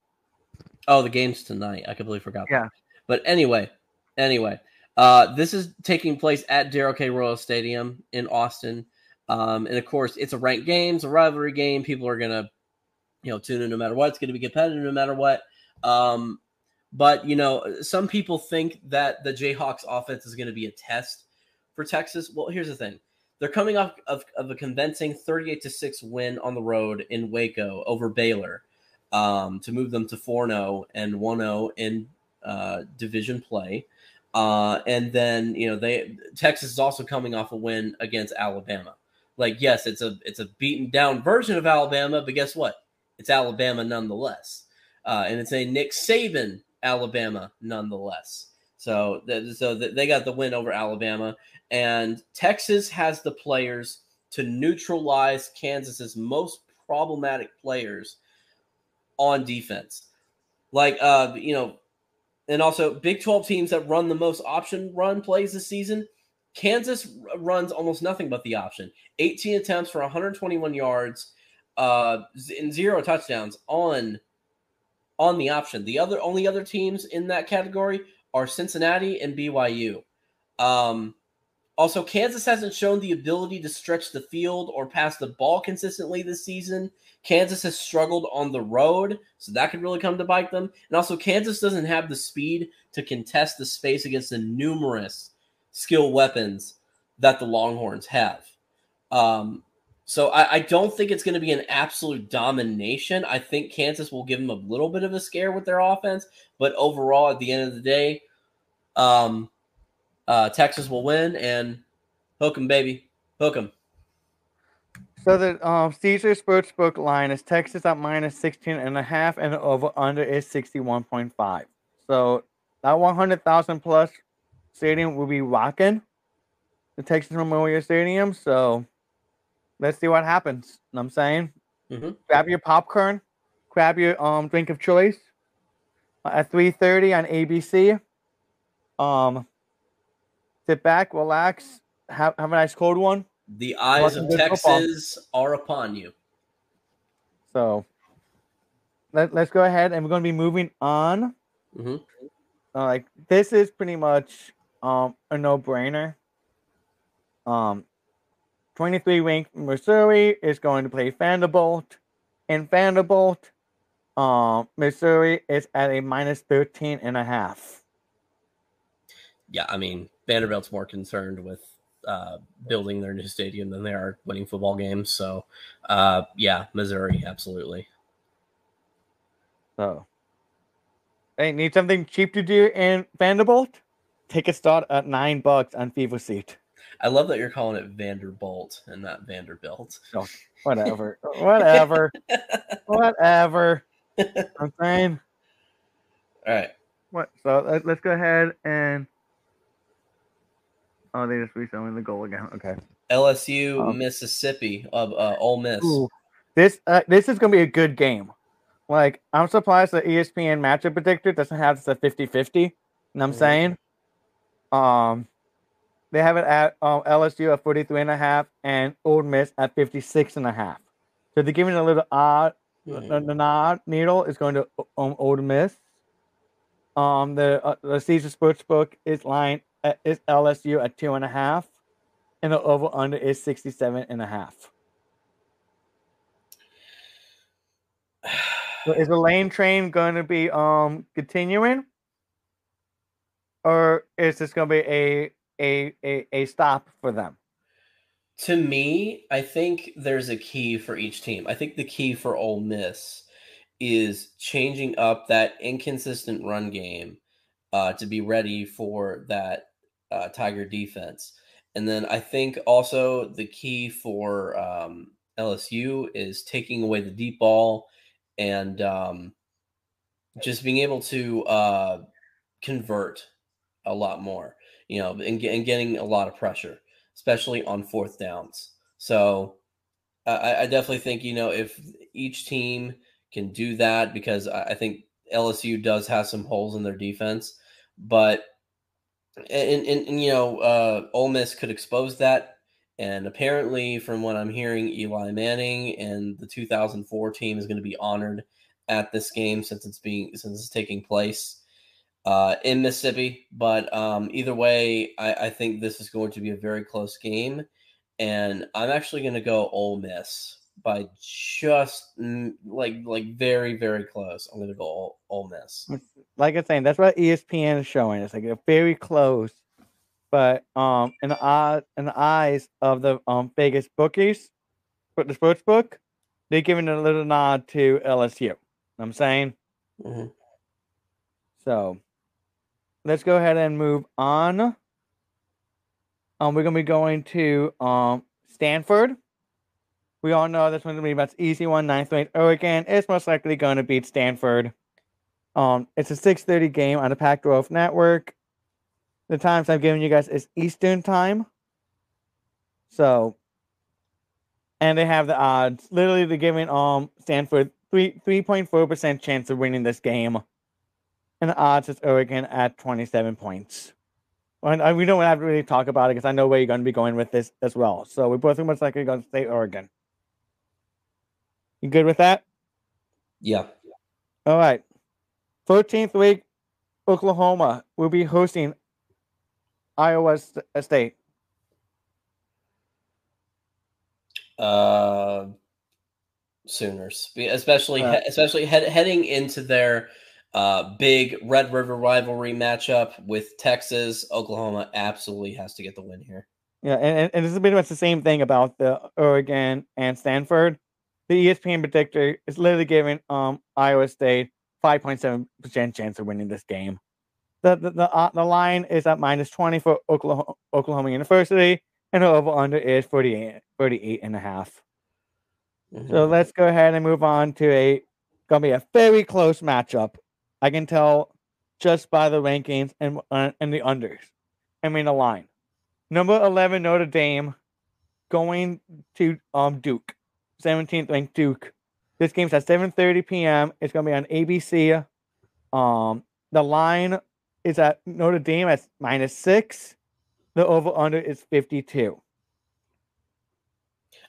Oh, the game's tonight. I completely forgot. Yeah. That. But anyway, anyway, uh, this is taking place at Darrell K. Royal Stadium in Austin. Um, and of course, it's a ranked game, it's a rivalry game. People are gonna, you know, tune in no matter what. It's gonna be competitive no matter what. Um, but you know, some people think that the Jayhawks offense is gonna be a test for Texas. Well, here's the thing. They're coming off of, of a convincing 38 to 6 win on the road in Waco over Baylor um, to move them to 4 0 and 1 0 in uh, division play. Uh, and then, you know, they Texas is also coming off a win against Alabama. Like, yes, it's a it's a beaten down version of Alabama, but guess what? It's Alabama nonetheless. Uh, and it's a Nick Saban Alabama nonetheless. So, th- so th- they got the win over Alabama. And Texas has the players to neutralize Kansas's most problematic players on defense. Like uh, you know, and also Big 12 teams that run the most option run plays this season. Kansas runs almost nothing but the option. 18 attempts for 121 yards, uh, and zero touchdowns on on the option. The other only other teams in that category are Cincinnati and BYU. Um, also, Kansas hasn't shown the ability to stretch the field or pass the ball consistently this season. Kansas has struggled on the road, so that could really come to bite them. And also, Kansas doesn't have the speed to contest the space against the numerous skill weapons that the Longhorns have. Um, so I, I, don't think it's going to be an absolute domination. I think Kansas will give them a little bit of a scare with their offense, but overall, at the end of the day, um, uh, Texas will win and hook 'em, baby, hook 'em. So the um, Caesar Sportsbook line is Texas at minus 16 and a half, and over under is 61.5. So that 100,000 plus stadium will be rocking the Texas Memorial Stadium. So let's see what happens. You know what I'm saying, mm-hmm. grab your popcorn, grab your um drink of choice at 3:30 on ABC. Um, sit back, relax, have, have a nice cold one. The eyes of Texas football. are upon you. So let, let's go ahead and we're going to be moving on. hmm Uh, like this is pretty much um a no-brainer. Um 23 ranked Missouri is going to play Vanderbilt. And Vanderbilt, um, Missouri is at a minus 13 and a half. Yeah, I mean Vanderbilt's more concerned with uh, building their new stadium than they are winning football games. So, uh, yeah, Missouri, absolutely. So, hey, need something cheap to do in Vanderbilt? Take a start at nine bucks on FIFA Seat. I love that you're calling it Vanderbilt and not Vanderbilt. Whatever. Whatever. Whatever. I'm saying. All right. What? So let, let's go ahead and. Oh, they just reselling the goal again. Okay. LSU, Um, Mississippi, of uh, Ole Miss. Ooh. This uh, this is gonna be a good game. Like I'm surprised the ESPN matchup predictor doesn't have this at 50-50. You know what I'm Mhm. saying? Um they have it at um, LSU at 43 and a half and Ole Miss at 56 and a half. So they're giving a little odd the, nod needle is going to um, Ole Miss. Um, the uh, the Caesar Sportsbook is line at, is LSU at two and a half, and the over under is 67 and a half. So is the lane train going to be um continuing, or is this going to be a a a, a stop for them? To me, I think there's a key for each team. I think the key for Ole Miss is changing up that inconsistent run game uh, to be ready for that uh, Tiger defense. And then I think also the key for um, LSU is taking away the deep ball and um, just being able to uh, convert a lot more, you know, and, and getting a lot of pressure especially on fourth downs. So I, I definitely think you know if each team can do that because I, think LSU does have some holes in their defense, but and, and, and you know uh, Ole Miss could expose that. And apparently, from what I'm hearing, Eli Manning and the 2004 team is going to be honored at this game since it's being since it's taking place uh, in Mississippi. But um, either way, I, I think this is going to be a very close game, and I'm actually going to go Ole Miss by just mm, like like very very close. I'm going to go Ole, Ole Miss. like I'm saying, that's what ESPN is showing. It's like a very close, but um, in the eye, in the eyes of the um Vegas bookies, but the sports book, they're giving a little nod to LSU. You know what I'm saying Mhm. so. Let's go ahead and move on. Um, we're gonna be going to um Stanford. We all know this one's gonna be about easy one. Ninth ranked Oregon is most likely going to beat Stanford. Um, it's a 6:30 game on the Pac-12 network. The times I'm giving you guys is Eastern time. So, and they have the odds. Literally, they're giving um Stanford three three point four percent chance of winning this game, and the odds is Oregon at 27 points. And I- we don't have to really talk about it because I know where you're going to be going with this as well. So we're both most likely going to say Oregon. You good with that? Yeah. All right. 14th week, Oklahoma will be hosting Iowa S- State. Uh, Sooners, especially Uh, especially head, heading into their uh, big Red River rivalry matchup with Texas. Oklahoma absolutely has to get the win here. Yeah, and, and, this is pretty much the same thing about the Oregon and Stanford. The ESPN predictor is literally giving um Iowa State 5.7% chance of winning this game. The the the, uh, the line is at minus 20 for Oklahoma, Oklahoma University, and the over under is 48, 48 and a half. Mhm. So let's go ahead and move on to a gonna be a very close matchup. I can tell just by the rankings and uh, and the unders. I mean the line. Number eleven Notre Dame going to um Duke, seventeenth ranked Duke. This game's at seven thirty p.m. It's gonna be on ABC. Um, the line is at Notre Dame at minus six. The over under is fifty two.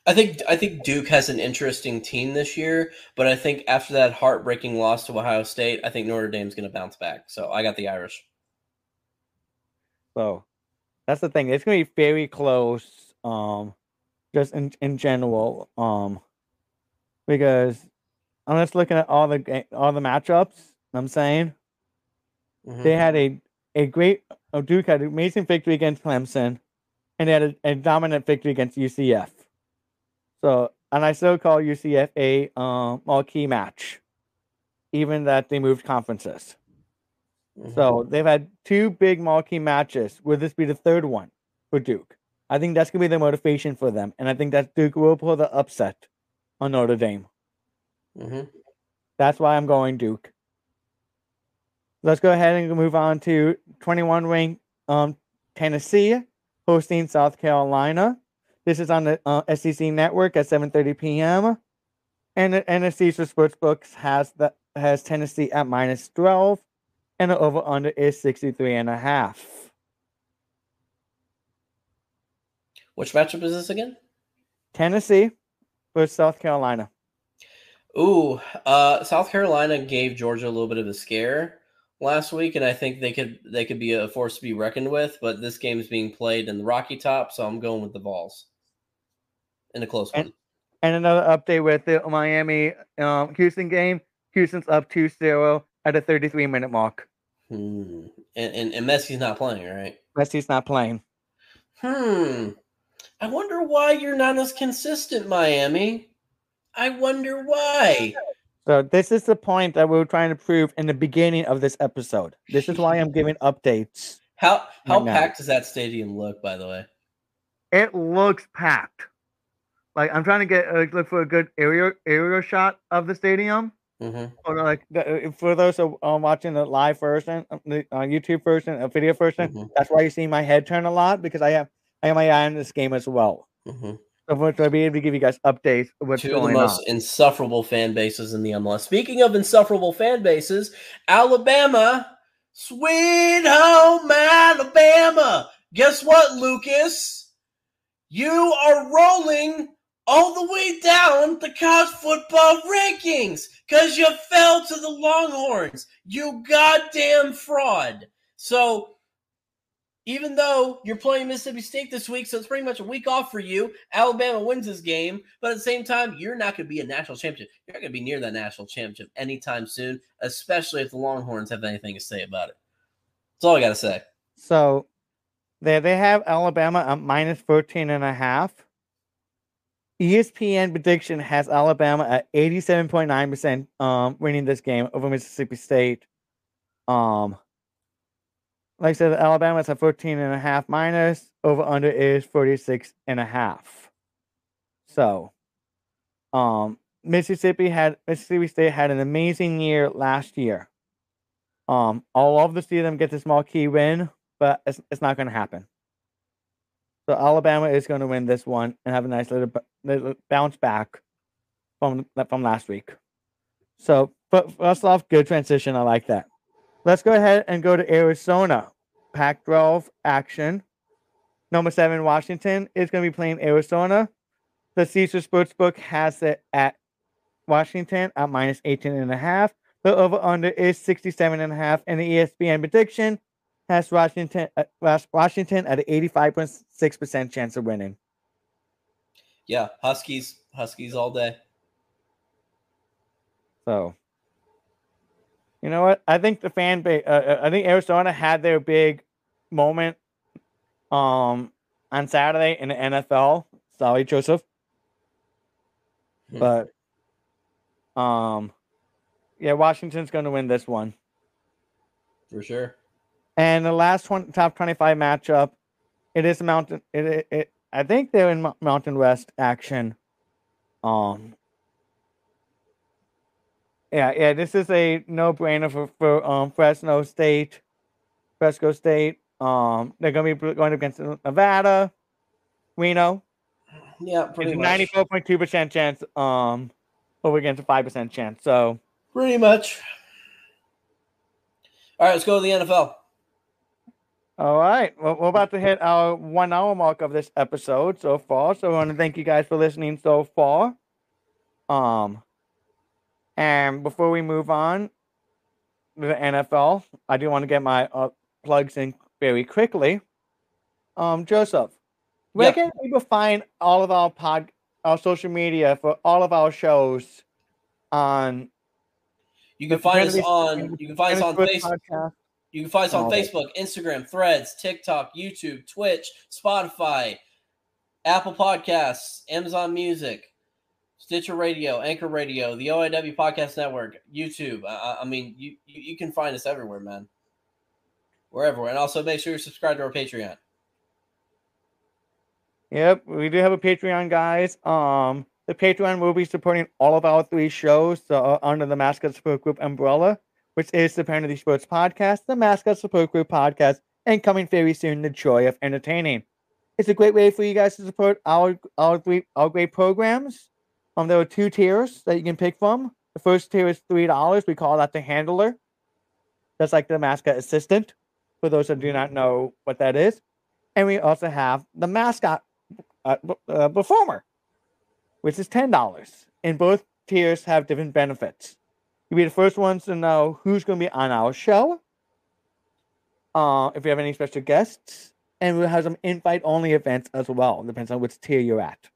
I think I think Duke has an interesting team this year, but I think after that heartbreaking loss to Ohio State, I think Notre Dame's going to bounce back. So I got the Irish. So that's the thing. It's going to be very close. Um, just in in general. Um, because I'm just looking at all the all the matchups. I'm saying mm-hmm. they had a a great oh, Duke had an amazing victory against Clemson, and they had a, a dominant victory against UCF. So, and I still call UCF a um, marquee match, even that they moved conferences. Mm-hmm. So they've had two big marquee matches. Will this be the third one for Duke? I think that's gonna be the motivation for them, and I think that Duke will pull the upset on Notre Dame. Mm-hmm. That's why I'm going Duke. Let's go ahead and move on to 21 ranked um, Tennessee hosting South Carolina. This is on the uh, SEC network at 7:30 p.m. And the NFC for Sportsbooks has the has Tennessee at minus 12 and the over under is 63 and a half. Which matchup is this again? Tennessee versus South Carolina. Ooh, uh, South Carolina gave Georgia a little bit of a scare last week, and I think they could they could be a force to be reckoned with. But this game is being played in the Rocky Top, so I'm going with the Vols in a close and, one. And another update with the Miami um, Houston game. Houston's up 2-0 at a 33 minute mark. Hmm. And, and and Messi's not playing, right? Messi's not playing. Hmm. I wonder why you're not as consistent, Miami. I wonder why. So this is the point that we were trying to prove in the beginning of this episode. This is why I'm giving updates. How how right packed now. does that stadium look? By the way, it looks packed. Like I'm trying to get uh, look for a good aerial aerial shot of the stadium. Mm-hmm. Or like uh, for those who are watching the live version, uh, the uh, YouTube version, a video version, mm-hmm. that's why you see my head turn a lot because I have I have my eye on this game as well. Mm-hmm. Which I'll be able to give you guys updates. What's Two of the most on. insufferable fan bases in the MLS. Speaking of insufferable fan bases, Alabama, sweet home Alabama. Guess what, Lucas? You are rolling all the way down the college football rankings because you fell to the Longhorns. You goddamn fraud. So even though you're playing Mississippi State this week, so it's pretty much a week off for you. Alabama wins this game, but at the same time, you're not going to be a national championship. You're not going to be near that national championship anytime soon, especially if the Longhorns have anything to say about it. That's all I got to say. So they they have Alabama at minus 13 and a half. ESPN prediction has Alabama at 87.9% um winning this game over Mississippi State. Um like I said, Alabama's at 14 and a half minus. Over under is 46 and a half. So, um, Mississippi had Mississippi State had an amazing year last year. Um, I'll love to see them get the small key win, but it's, it's not going to happen. So Alabama is going to win this one and have a nice little, little bounce back from from last week. So, first off, good transition. I like that. Let's go ahead and go to Arizona. Pac 12 action. Number seven, Washington is going to be playing Arizona. The Caesar Sportsbook has it at Washington at minus 18 and a half. The over under is 67 and a half. And the ESPN prediction has Washington, uh, Washington at an 85.6% chance of winning. Yeah, Huskies, Huskies all day. So you know what? I think the fan base. Uh, uh, I think Arizona had their big moment um on Saturday in the NFL. Sorry, Joseph. Hmm. But um yeah, Washington's going to win this one. For sure. And the last one top 25 matchup, it is a Mountain it, it, it I think they're in Mountain West action. Um yeah, yeah, this is a no-brainer for, for um Fresno State, Fresco State. Um, they're gonna be going against Nevada, Reno. Yeah, pretty much. Ninety-four point two percent chance. Um, over against a five percent chance. So pretty much. All right, let's go to the NFL. All right. Well, we're about to hit our one hour mark of this episode so far. So I want to thank you guys for listening so far. Um, and before we move on to the NFL, I do want to get my uh, plugs in very quickly. Um, Joseph, where Yeah. can people find all of our pod, our social media for all of our shows on You can find us on you can find us on Facebook. Podcast? You can find us on that. Facebook, Instagram, Threads, TikTok, YouTube, Twitch, Spotify, Apple Podcasts, Amazon Music, Stitcher Radio, Anchor Radio, the OIW Podcast Network, YouTube. I- I, mean, you, you you can find us everywhere, man. We're everywhere, and also make sure you're subscribed to our Patreon. Yep, we do have a Patreon, guys. Um, the Patreon will be supporting all of our three shows uh, under the Mascot Support Group umbrella, which is the Penalty Sports Podcast, the Mascot Support Group Podcast, and coming very soon, the Joy of Entertaining. It's a great way for you guys to support our our three our great programs. Um, there are two tiers that you can pick from. The first tier is three dollars. We call that the handler. That's like the mascot assistant. For those that do not know what that is, and we also have the mascot uh, uh, performer, which is ten dollars. And both tiers have different benefits. You'll be the first ones to know who's going to be on our show. Uh, if we have any special guests, and we'll have some invite-only events as well. Depends on which tier you're at.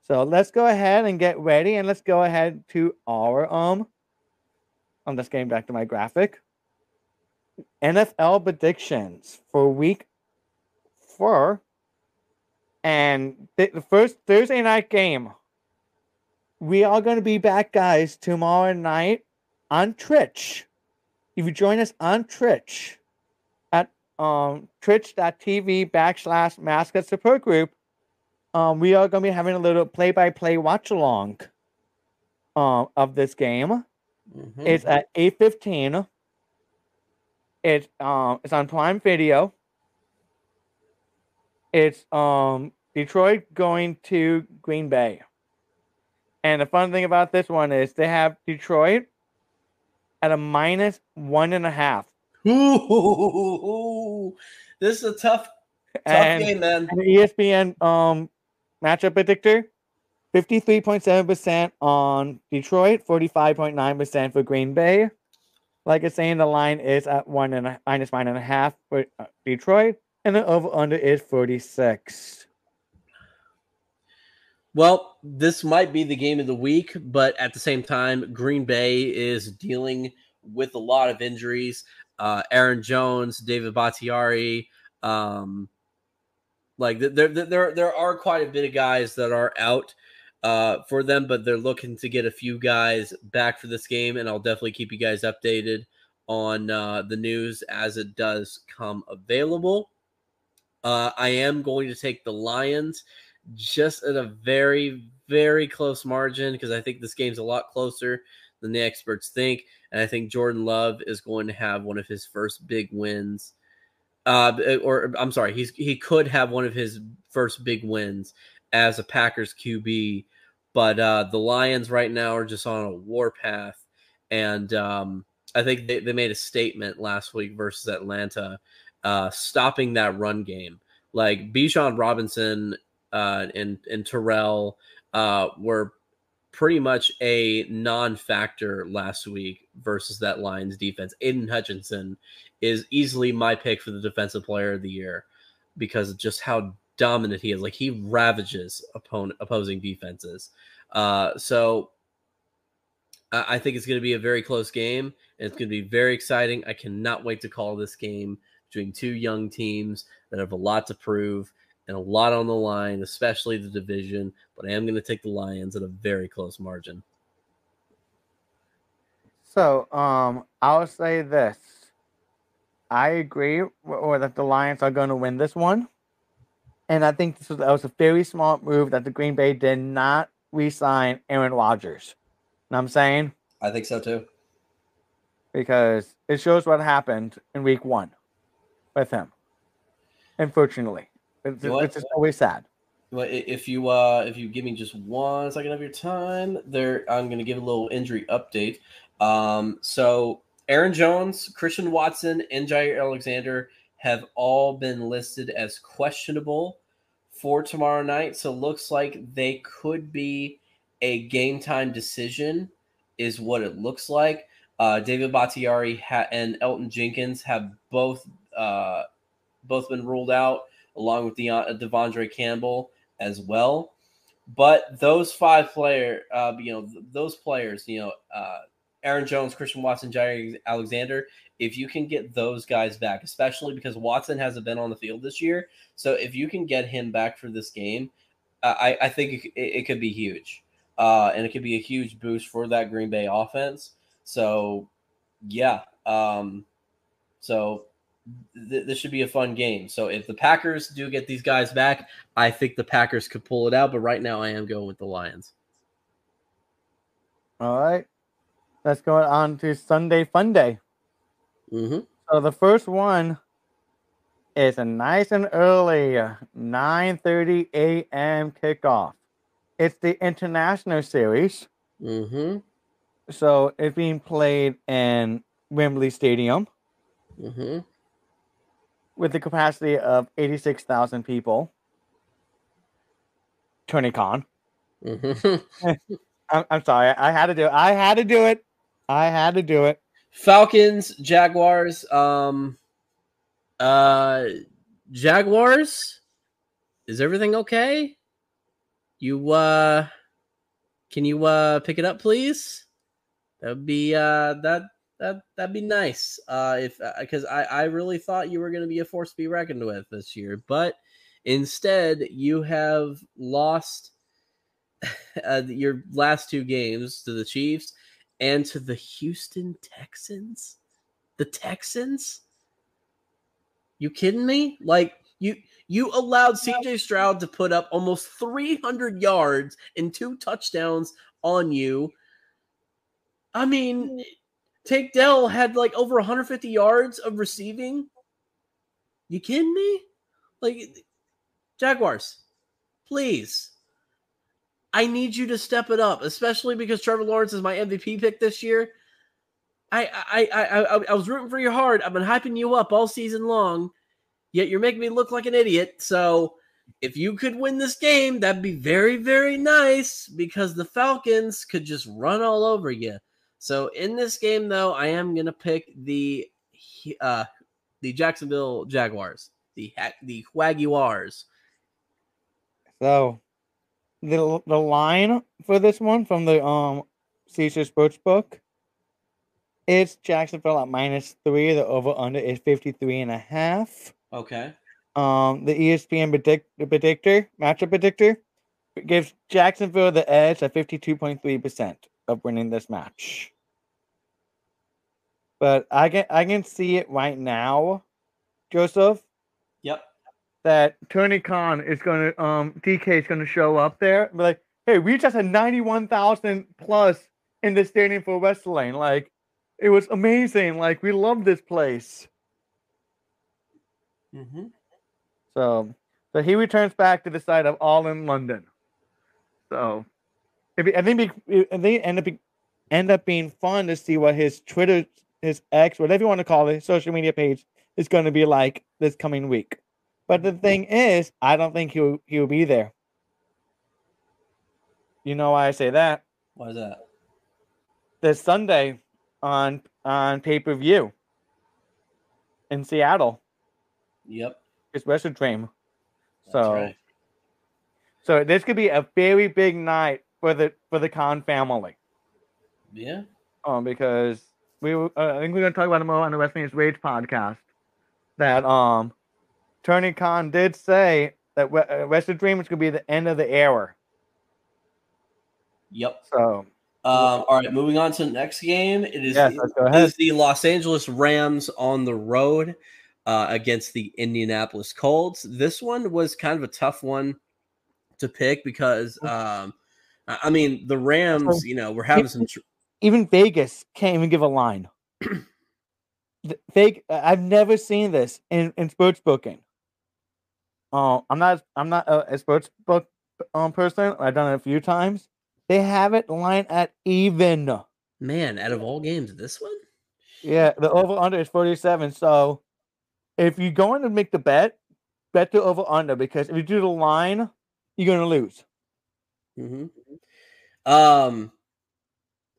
So let's go ahead and get ready, and let's go ahead to our um. I'm just getting back to my graphic. NFL predictions for week four and th- the first Thursday night game. We are going to be back, guys, tomorrow night on Twitch. If you join us on Twitch at um, twitch.tv backslash mascot support group, um, we are going to be having a little play by play watch along um, of this game. Mhm. It's at 8.15. It's um it's on Prime Video. It's um Detroit going to Green Bay. And the fun thing about this one is they have Detroit at a minus one and a half. Ooh, this is a tough, tough And, game, man. and the ESPN um matchup predictor, 53.7% on Detroit, 45.9% for Green Bay. Like it's saying, the line is at one and a, minus one and a half for uh, Detroit, and the over under is 46. Well, this might be the game of the week, but at the same time, Green Bay is dealing with a lot of injuries. Uh, Aaron Jones, David Bakhtiari, um, like there, there, there are quite a bit of guys that are out uh, for them, but they're looking to get a few guys back for this game, and I'll definitely keep you guys updated on uh, the news as it does come available. Uh, I am going to take the Lions just at a very, very close margin because I think this game's a lot closer than the experts think. And I think Jordan Love is going to have one of his first big wins. Uh, or I'm sorry, he's he could have one of his first big wins as a Packers QB. But uh, the Lions right now are just on a warpath. And um, I think they, they made a statement last week versus Atlanta, uh, stopping that run game. Like Bijan Robinson uh, and and Terrell uh, were pretty much a non-factor last week versus that Lions defense. Aidan Hutchinson is easily my pick for the defensive player of the year because of just how dominant he is. Like he ravages opponent opposing defenses. Uh, so I think it's going to be a very close game, and it's going to be very exciting. I cannot wait to call this game between two young teams that have a lot to prove and a lot on the line, especially the division. But I am going to take the Lions at a very close margin. So, um, I'll say this. I agree, or that the Lions are going to win this one, and I think this was, that was a very smart move that the Green Bay did not re-sign Aaron Rodgers. Know what I'm saying I think so too. because it shows what happened in Week One with him. Unfortunately, it's, You know what? it's just always sad. Well, if you uh, if you give me just one second of your time, there I'm going to give a little injury update. Um, so Aaron Jones, Christian Watson, and Jaire Alexander have all been listed as questionable for tomorrow night. So looks like they could be a game time decision, is what it looks like. Uh, David Bakhtiari ha- and Elgton Jenkins have both uh, both been ruled out, along with De- De'Vondre Campbell as well. But those five player, uh, you know, th- those players, you know, uh, Aaron Jones, Christian Watson, Jaire Alexander, if you can get those guys back, especially because Watson hasn't been on the field this year, so if you can get him back for this game, uh, I, I think it, it, could be huge, uh, and it could be a huge boost for that Green Bay offense. So, yeah, um, so th- this should be a fun game. So if the Packers do get these guys back, I think the Packers could pull it out. But right now, I am going with the Lions. All right, let's go on to Sunday Fun Day. Mm-hmm. So the first one is a nice and early 9:30 a.m. kickoff. It's the international series. Mm-hmm. So it's being played in Wembley Stadium. Mm-hmm with the capacity of 86,000 people. Tony Khan. Mm-hmm. I'm, I'm sorry. I had to do it. I had to do it. I had to do it. Falcons, Jaguars. Um, uh, Jaguars. Is everything okay? You uh, can you uh pick it up, please? That would be uh that that that'd be nice. Uh, if because uh, I I really thought you were going to be a force to be reckoned with this year, but instead you have lost uh, your last two games to the Chiefs and to the Houston Texans. The Texans? You kidding me? Like you you allowed CJ Stroud to put up almost 300 yards and two touchdowns on you. I mean, Tank Dell had like over 150 yards of receiving. You kidding me? Like Jaguars, please. I need you to step it up, especially because Trevor Lawrence is my MVP pick this year. I I I I, I was rooting for you hard. I've been hyping you up all season long, yet you're making me look like an idiot. So if you could win this game, that'd be very very nice because the Falcons could just run all over you. So in this game, though, I am gonna pick the uh, the Jacksonville Jaguars, the the Jaguars. So the the line for this one from the um Caesar Sportsbook, it's Jacksonville at minus three. The over under is 53 and a half. Okay. Um, the ESPN predict predictor matchup predictor gives Jacksonville the edge at 52.3 percent of winning this match. But I can I can see it right now, Joseph. Yep. That Tony Khan is gonna um DK is gonna show up there and be like, hey, we just had ninety one thousand plus in the stadium for wrestling. Like it was amazing. Like we love this place. Mm-hmm. So so he returns back to the side of All in London. So I think they end up end up being fun to see what his Twitter, his X, whatever you want to call it, social media page is going to be like this coming week. But the thing is, I don't think he'll he'll be there. You know why I say that? Why is that? This Sunday on on pay per view in Seattle. Yep. It's Wrestle Dream. So, right. so this could be a very big night for the for the Khan family. Yeah. Um, because we uh, I think we're gonna talk about it more on the Wrestling Rage podcast. That um, Tony Khan did say that uh, Wrestle Dream is gonna be the end of the era. Yep. So. Um, all right, moving on to the next game. It is, yes, the, it is the Los Angeles Rams on the road uh, against the Indianapolis Colts. This one was kind of a tough one to pick because um, I mean the Rams, you know, we're having some. Tr- even Vegas can't even give a line. Fake. I've never seen this in in sports booking. Oh, uh, I'm not. I'm not a, a sports book um, person. I've done it a few times. They have it line at even. Man, out of all games, this one. Yeah, the over under is 47. So if you're going to make the bet, bet the over under because if you do the line, you're going to lose. Mm-hmm. Um,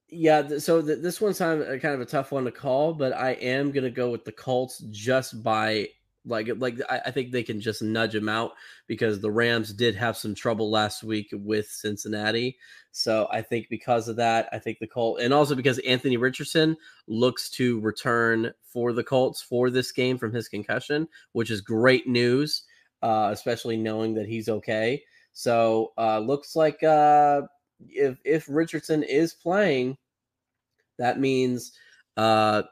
yeah. So th- this one's kind of, kind of a tough one to call, but I am to go with the Colts just by like like I, I think they can just nudge them out because the Rams did have some trouble last week with Cincinnati. So I think because of that, I think the Colt and also because Anthony Richardson looks to return for the Colts for this game from his concussion, which is great news, uh, especially knowing that he's okay. So uh, looks like uh, if if Richardson is playing, that means uh,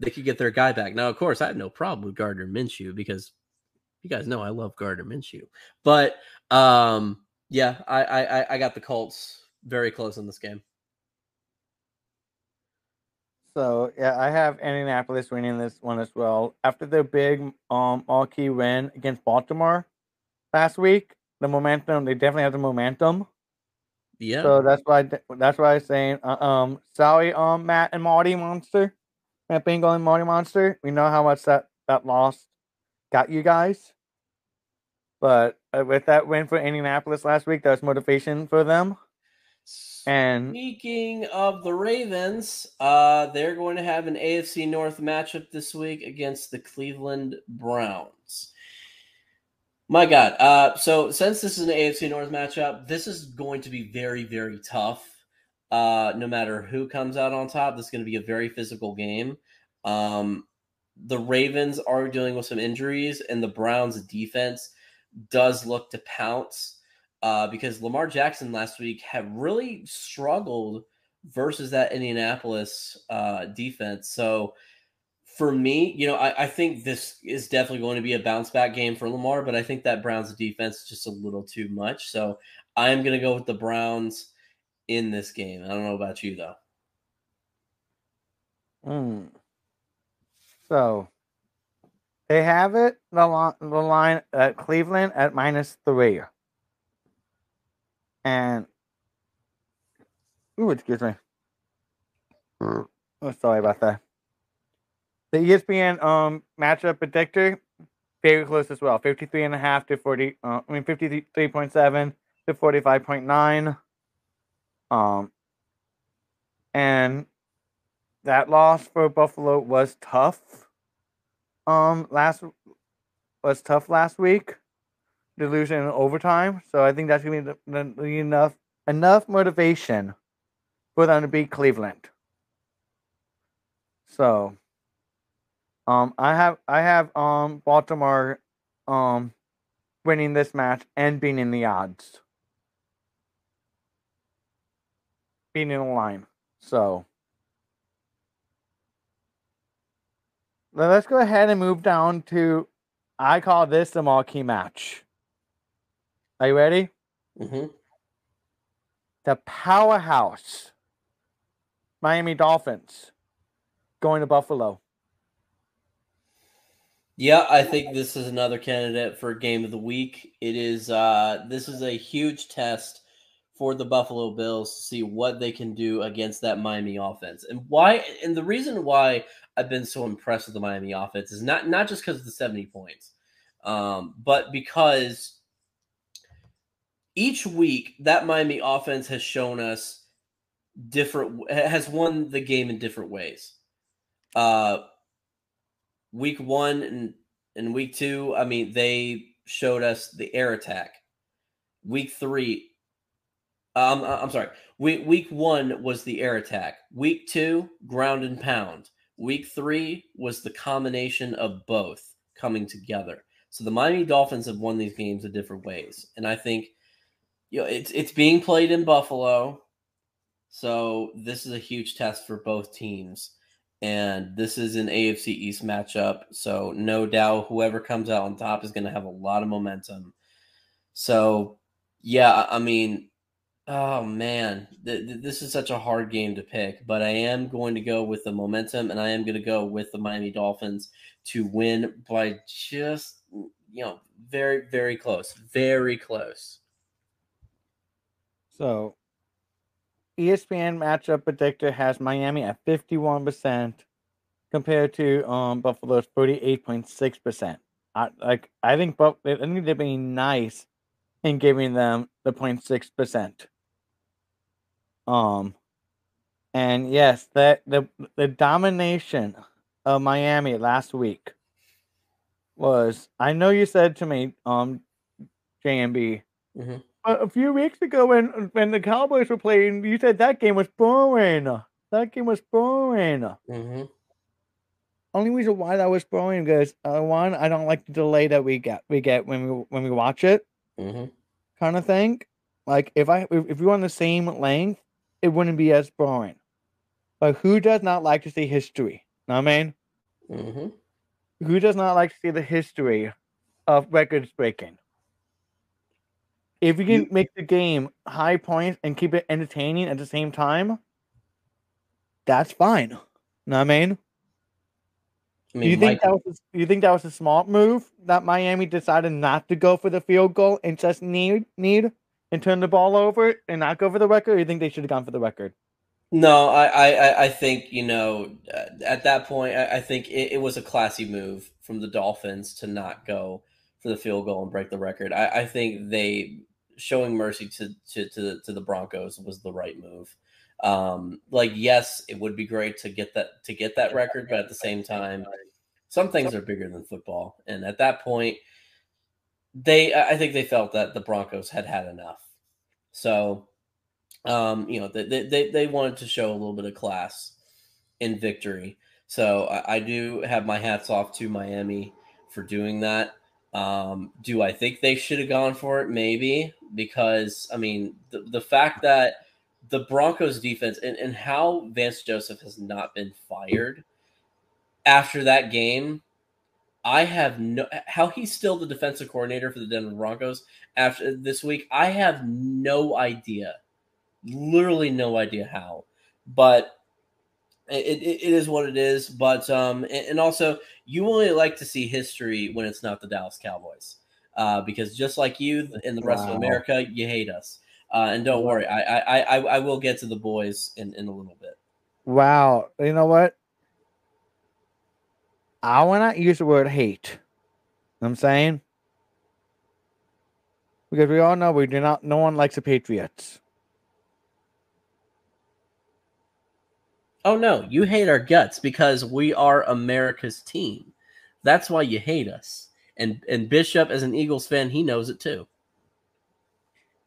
they could get their guy back. Now, of course, I have no problem with Gardner Minshew because you guys know I love Gardner Minshew. But um, yeah, I, I I got the Colts very close in this game. So yeah, I have Indianapolis winning this one as well. After their big um all key win against Baltimore last week, the momentum they definitely have the momentum. Yeah. So that's why that's why I'm saying uh, um sorry um Matt and Marty Monster, Matt Bingo and Marty Monster. We know how much that that loss got you guys, but uh, with that win for Indianapolis last week, that was motivation for them. And speaking of the Ravens, uh, they're going to have an AFC North matchup this week against the Cleveland Browns. My God. Uh, so since this is an AFC North matchup, this is going to be very, very tough. Uh, no matter who comes out on top, this is going to be a very physical game. Um, the Ravens are dealing with some injuries, and the Browns' defense does look to pounce uh, because Lamar Jackson last week had really struggled versus that Indianapolis uh, defense. So for me, you know, I, I, think this is definitely going to be a bounce back game for Lamar, but I think that Browns defense is just a little too much. So I'm going to go with the Browns in this game. I don't know about you though. Mm. So they have it the, the line at Cleveland at minus three. And ooh, excuse me. Oh, sorry about that. The ESPN um matchup predictor very close as well. 53 and a half to 40 uh, I mean 53.7 to 45.9. Um and that loss for Buffalo was tough. Um last was tough last week delusion in overtime. So I think that's gonna be enough enough motivation for them to beat Cleveland. So um I have I have um Baltimore um winning this match and being in the odds. Being in the line. So let's go ahead and move down to I call this the marquee match. Are you ready? Mm-hmm. The powerhouse Miami Dolphins going to Buffalo. Yeah, I think this is another candidate for game of the week. It is uh this is a huge test for the Buffalo Bills to see what they can do against that Miami offense. And why and the reason why I've been so impressed with the Miami offense is not not just because of the 70 points. Um, but because each week that Miami offense has shown us different has won the game in different ways. Uh week 1 and and week 2, I mean they showed us the air attack. Week 3 um I'm sorry. Week week 1 was the air attack. Week 2 ground and pound. Week 3 was the combination of both coming together. So the Miami Dolphins have won these games in different ways. And I think you know, it's it's being played in Buffalo, so this is a huge test for both teams. And this is an AFC East matchup, so no doubt whoever comes out on top is going to have a lot of momentum. So, yeah, I mean, oh man, th- th- this is such a hard game to pick, but I am going to go with the momentum, and I am going to go with the Miami Dolphins to win by just you know very very close, very close. So ESPN matchup predictor has Miami at 51% compared to um Buffalo's forty eight point six percent. I like I think Buff I think they're being nice in giving them the 0.6 percent. Um, and yes, that the the domination of Miami last week was. I know you said to me, um, JMB, Mhm. A few weeks ago when when the Cowboys were playing, you said that game was boring. That game was boring. Mm-hmm. Only reason why that was boring because uh, one, I don't like the delay that we get we get when we when we watch it. Mm-hmm. kind of thing. Like if I if, if we were on the same length, it wouldn't be as boring. But who does not like to see history? Know what I mean? Mm-hmm. Who does not like to see the history of records breaking? If you can You- make the game high points and keep it entertaining at the same time, that's fine. Know what I mean? I Do you think Mike, that was a, you think that was a smart move that Miami decided not to go for the field goal and just need need and turn the ball over and not go for the record? Or you think they should have gone for the record? No, I, I, I- I think you know uh, at that point, I, I think it, it was a classy move from the Dolphins to not go for the field goal and break the record. I, I think they showing mercy to to to the, to the Broncos was the right move. Um, like yes, it would be great to get that to get that record, but at the same time, some things are bigger than football, and at that point, they I I think they felt that the Broncos had had enough. So um, you know, they, they they wanted to show a little bit of class in victory. So I, I do have my hats off to Miami for doing that. Um, do I think they should have gone for it? Maybe because I mean the the fact that the Broncos defense and, and how Vance Joseph has not been fired after that game. I have no how he's still the defensive coordinator for the Denver Broncos after this week. I have no idea literally no idea how but it, it, it is what it is but um and, and also you only like to see history when it's not the dallas cowboys uh because just like you and the rest of america you hate us uh and don't worry i i i, I will get to the boys in in a little bit Wow, you know what? I will not use the word hate. Know what I'm saying because we all know we do not. No one likes the Patriots. Oh no you hate our guts because we are america's team that's why you hate us and and bishop as an eagles fan he knows it too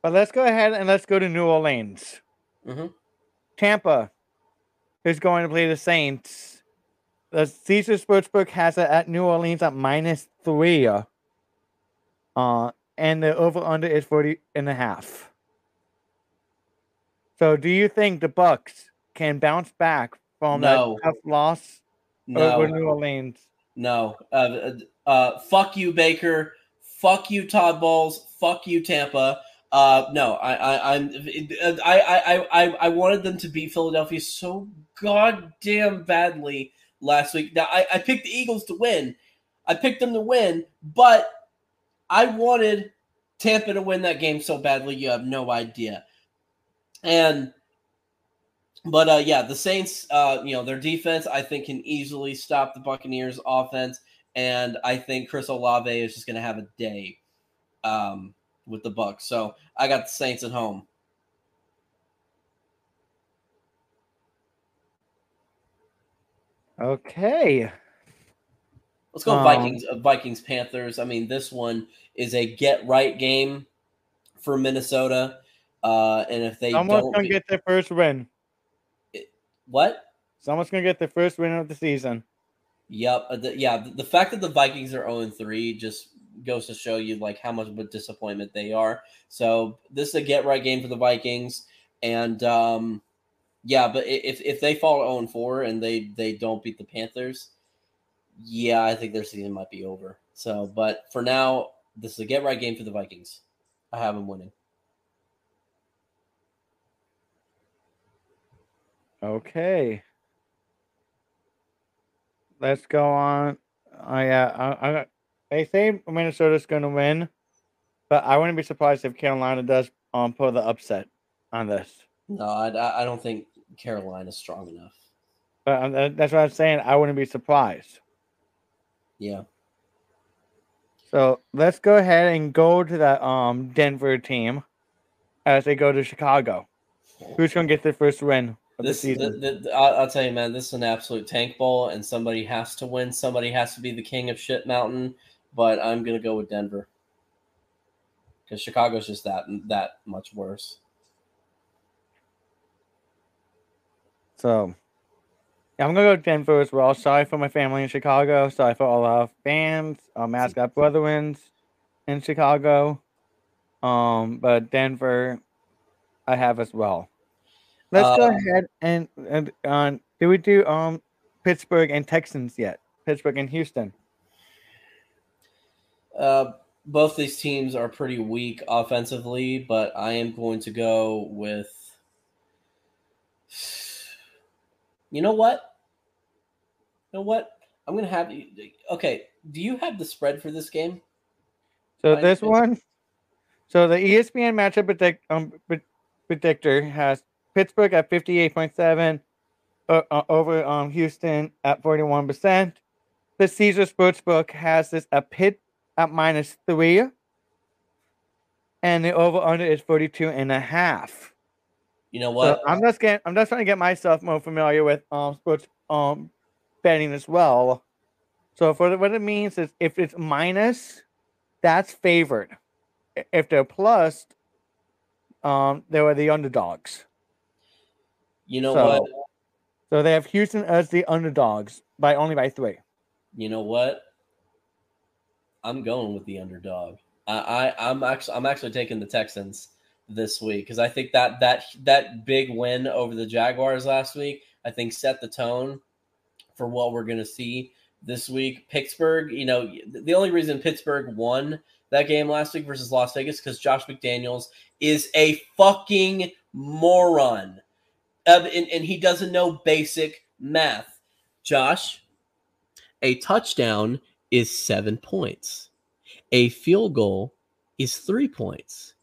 But let's go ahead and let's go to New Orleans. Mhm. Tampa is going to play the Saints. The Caesar Sportsbook has it at New Orleans at minus three. Uh, and the over under is 40 and a half. So do you think the Bucks can bounce back from No. that tough loss no over New Orleans? No. Uh, uh, fuck you, Baker. Fuck you, Todd Bowles. Fuck you, Tampa. Uh, no, I, I, I'm, I, I, I, I wanted them to beat Philadelphia so goddamn badly last week. Now, I, I picked the Eagles to win. I picked them to win, but I wanted Tampa to win that game so badly. You have no idea. And, but uh, yeah, the Saints, uh, you know, their defense, I think, can easily stop the Buccaneers' offense, and I think Chris Olave is just going to have a day um, with the Bucks. So I got the Saints at home. Okay. Let's go Um, Vikings. Uh, Vikings Panthers. I mean, this one is a get right game for Minnesota, uh, and if they Someone's don't, to get their first win. What? Someone's going to get the first win of the season. Yep. uh, the- yeah. The, the fact that the Vikings are 0 3 just goes to show you like how much of a disappointment they are. So this is a get right game for the Vikings, and um, yeah, but if if they fall 0 4 and they they don't beat the Panthers, yeah, I think their season might be over. So, but for now, this is a get right game for the Vikings. I have them winning. Okay. Let's go on. I uh, I, I they say Minnesota's going to win, but I wouldn't be surprised if Carolina does um pull the upset on this. No, I, I don't think Carolina's strong enough. But um, that's what I'm saying. I wouldn't be surprised. Yeah. So let's go ahead and go to that um Denver team as they go to Chicago. Who's gonna get the first win This, the the, season? the, I'll, I'll tell you, man, this is an absolute tank bowl, and somebody has to win. Somebody has to be the king of shit mountain. But I'm gonna go with Denver because Chicago's just that that much worse. So yeah, I'm gonna go Denver as well. Sorry for my family in Chicago. Sorry for all our fans, our mascot brethrens in Chicago. Um, but Denver, I have as well. Let's go Uh, ahead and and uh, did we do um Pittsburgh and Texans yet? Pittsburgh and Houston. Uh, both these teams are pretty weak offensively, but I am going to go with. You know what? You know what? I'm gonna have you. Okay, do you have the spread for this game? So I this one, so the ESPN matchup predict, um, pre- predictor has Pittsburgh at fifty eight point seven, uh, uh, over um Houston at forty one percent. The Caesar Sportsbook has this at Pitt at minus three, and the over under is 42 and a half. You know So what? I'm just getting, I'm just trying to get myself more familiar with um sports um betting as well. So for the, what it means is if it's minus, that's favored. If they're plus, um, they were the underdogs. You know so- what? So they have Houston as the underdogs by only by three. You know what? I'm going with the underdog. I, I I'm actually I'm actually taking the Texans this week because I think that that that big win over the Jaguars last week I think set the tone for what we're going to see this week. Pittsburgh, you know, the only reason Pittsburgh won that game last week versus Las Vegas because Josh McDaniels is a fucking moron, and, and he doesn't know basic math. Josh, a touchdown is seven points. A field goal is three points.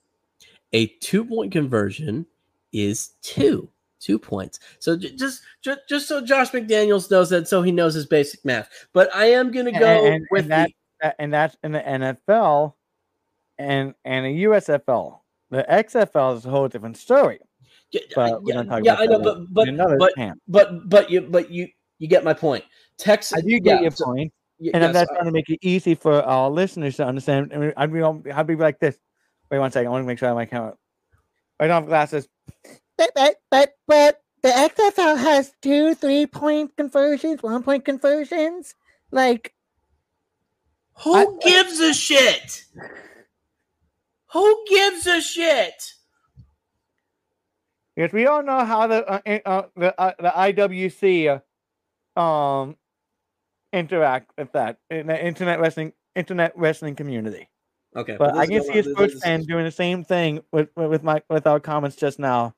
A two point conversion is two. Two points. So just, just just so Josh McDaniels knows that, so he knows his basic math. But I am going to go and- with and that, the, that- and that's in the NFL and and the USFL. The XFL is a whole different story. Yeah, But we yeah, don't talk yeah, about I know, that but but in but camp. but but you but you you get my point. Texas, I do get yeah, your so- point. y- And I'm not trying to make it easy for our listeners to understand. I mean, I'd be, I'd be like this. Wait one second. I want to make sure I have my camera. I don't have glasses. But, but, but, but the XFL has two three point conversions, one point conversions. Like, Who I- gives a shit? Who gives a shit? Because we all know how the uh, uh, the uh, the IWC uh, um interact with that in the internet wrestling internet wrestling community. Okay, But I can see a sports this- fan doing the same thing with with my with our comments just now.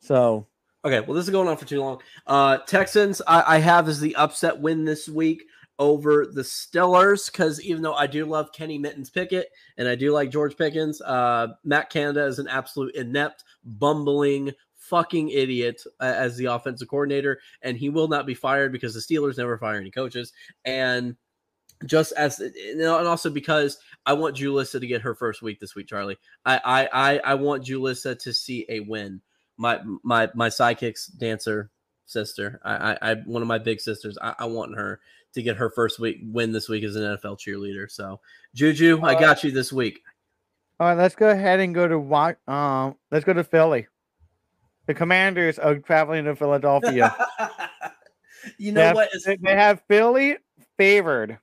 So Okay, well, this is going on for too long. Uh, Texans, I, I have as the upset win this week over the Steelers because even though I do love Kenny Mittens Pickett and I do like George Pickens, uh, Matt Canada is an absolute inept, bumbling, fucking idiot uh, as the offensive coordinator, and he will not be fired because the Steelers never fire any coaches. And just as and also because I want Julissa to get her first week this week, Charlie. I I I, I want Julissa to see a win my my my sidekick's dancer sister. I, I, I one of my big sisters. I, I want her to get her first week win this week as an NFL cheerleader. So Juju, I got you this week. all right, let's go ahead and go to um let's go to Philly. The Commanders are traveling to Philadelphia. you they, know have, what? They they have Philly favored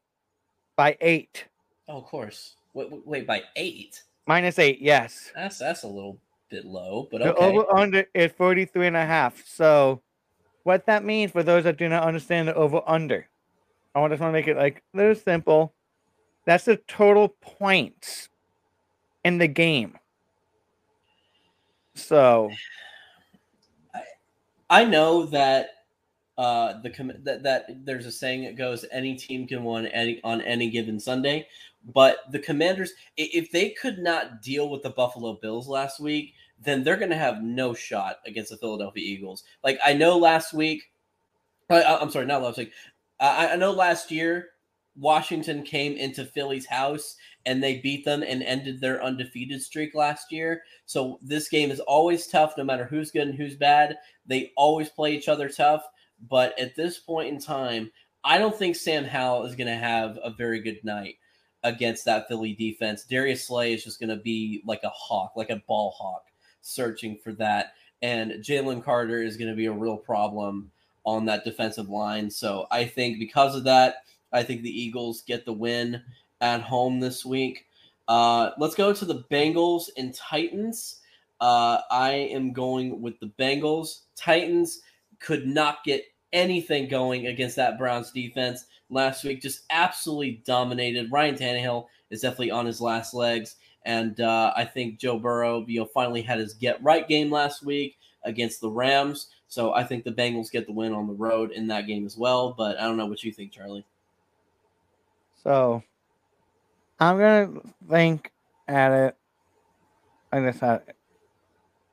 by eight. oh, of course. Wait, wait, by eight. Minus eight, yes. That's that's a little bit low, but The okay. over under is 43 and a half. So what that means for those that do not understand the over under. I want- just want to make it like a little simple. That's the total points in the game. So I know that uh the com- that, that there's a saying that goes any team can win any on any given Sunday, but the Commanders if they could not deal with the Buffalo Bills last week, then they're going to have no shot against the Philadelphia Eagles. Like I know last week I, am sorry, not Leipzig. I, I know last year Washington came into Philly's house and they beat them and ended their undefeated streak last year. So this game is always tough, no matter who's good and who's bad. They always play each other tough. But at this point in time, I don't think Sam Howell is going to have a very good night against that Philly defense. Darius Slay is just going to be like a hawk, like a ball hawk, searching for that. And Jalen Carter is going to be a real problem on that defensive line. So I think because of that, I think the Eagles get the win at home this week. Uh, let's go to the Bengals and Titans. Uh, I am going with the Bengals. Titans could not get anything going against that Browns defense last week. Just absolutely dominated. Ryan Tannehill is definitely on his last legs, and uh, I think Joe Burrow, you know, finally had his get right game last week against the Rams. So I think the Bengals get the win on the road in that game as well. But I don't know what you think, Charlie. So I'm gonna think at it. like I just had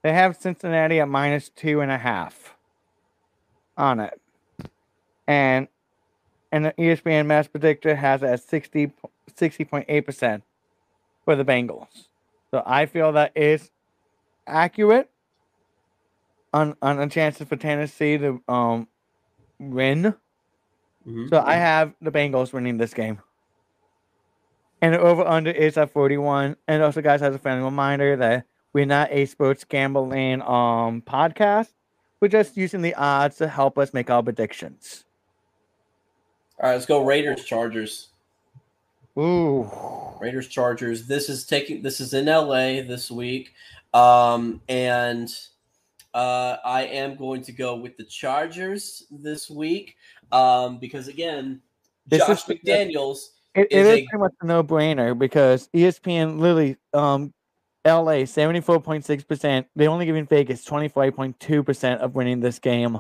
they have Cincinnati at minus two and a half on it, and and the ESPN Match Predictor has it at 60 60.8 percent for the Bengals. So I feel that is accurate on on a chances for Tennessee to um win. Mm-hmm. So I have the Bengals winning this game. And the over under is at 41. And also, guys, as a friendly reminder that we're not a sports gambling um podcast. We're just using the odds to help us make our predictions. All right, let's go Raiders Chargers. Ooh. Raiders Chargers. This is taking this is in LA this week. Um and uh I am going to go with the Chargers this week. Um because again, this Josh is, McDaniels it, is, is a, pretty much a no brainer because ESPN literally, um, LA 74.6%. They only giving Vegas 25.2% of winning this game.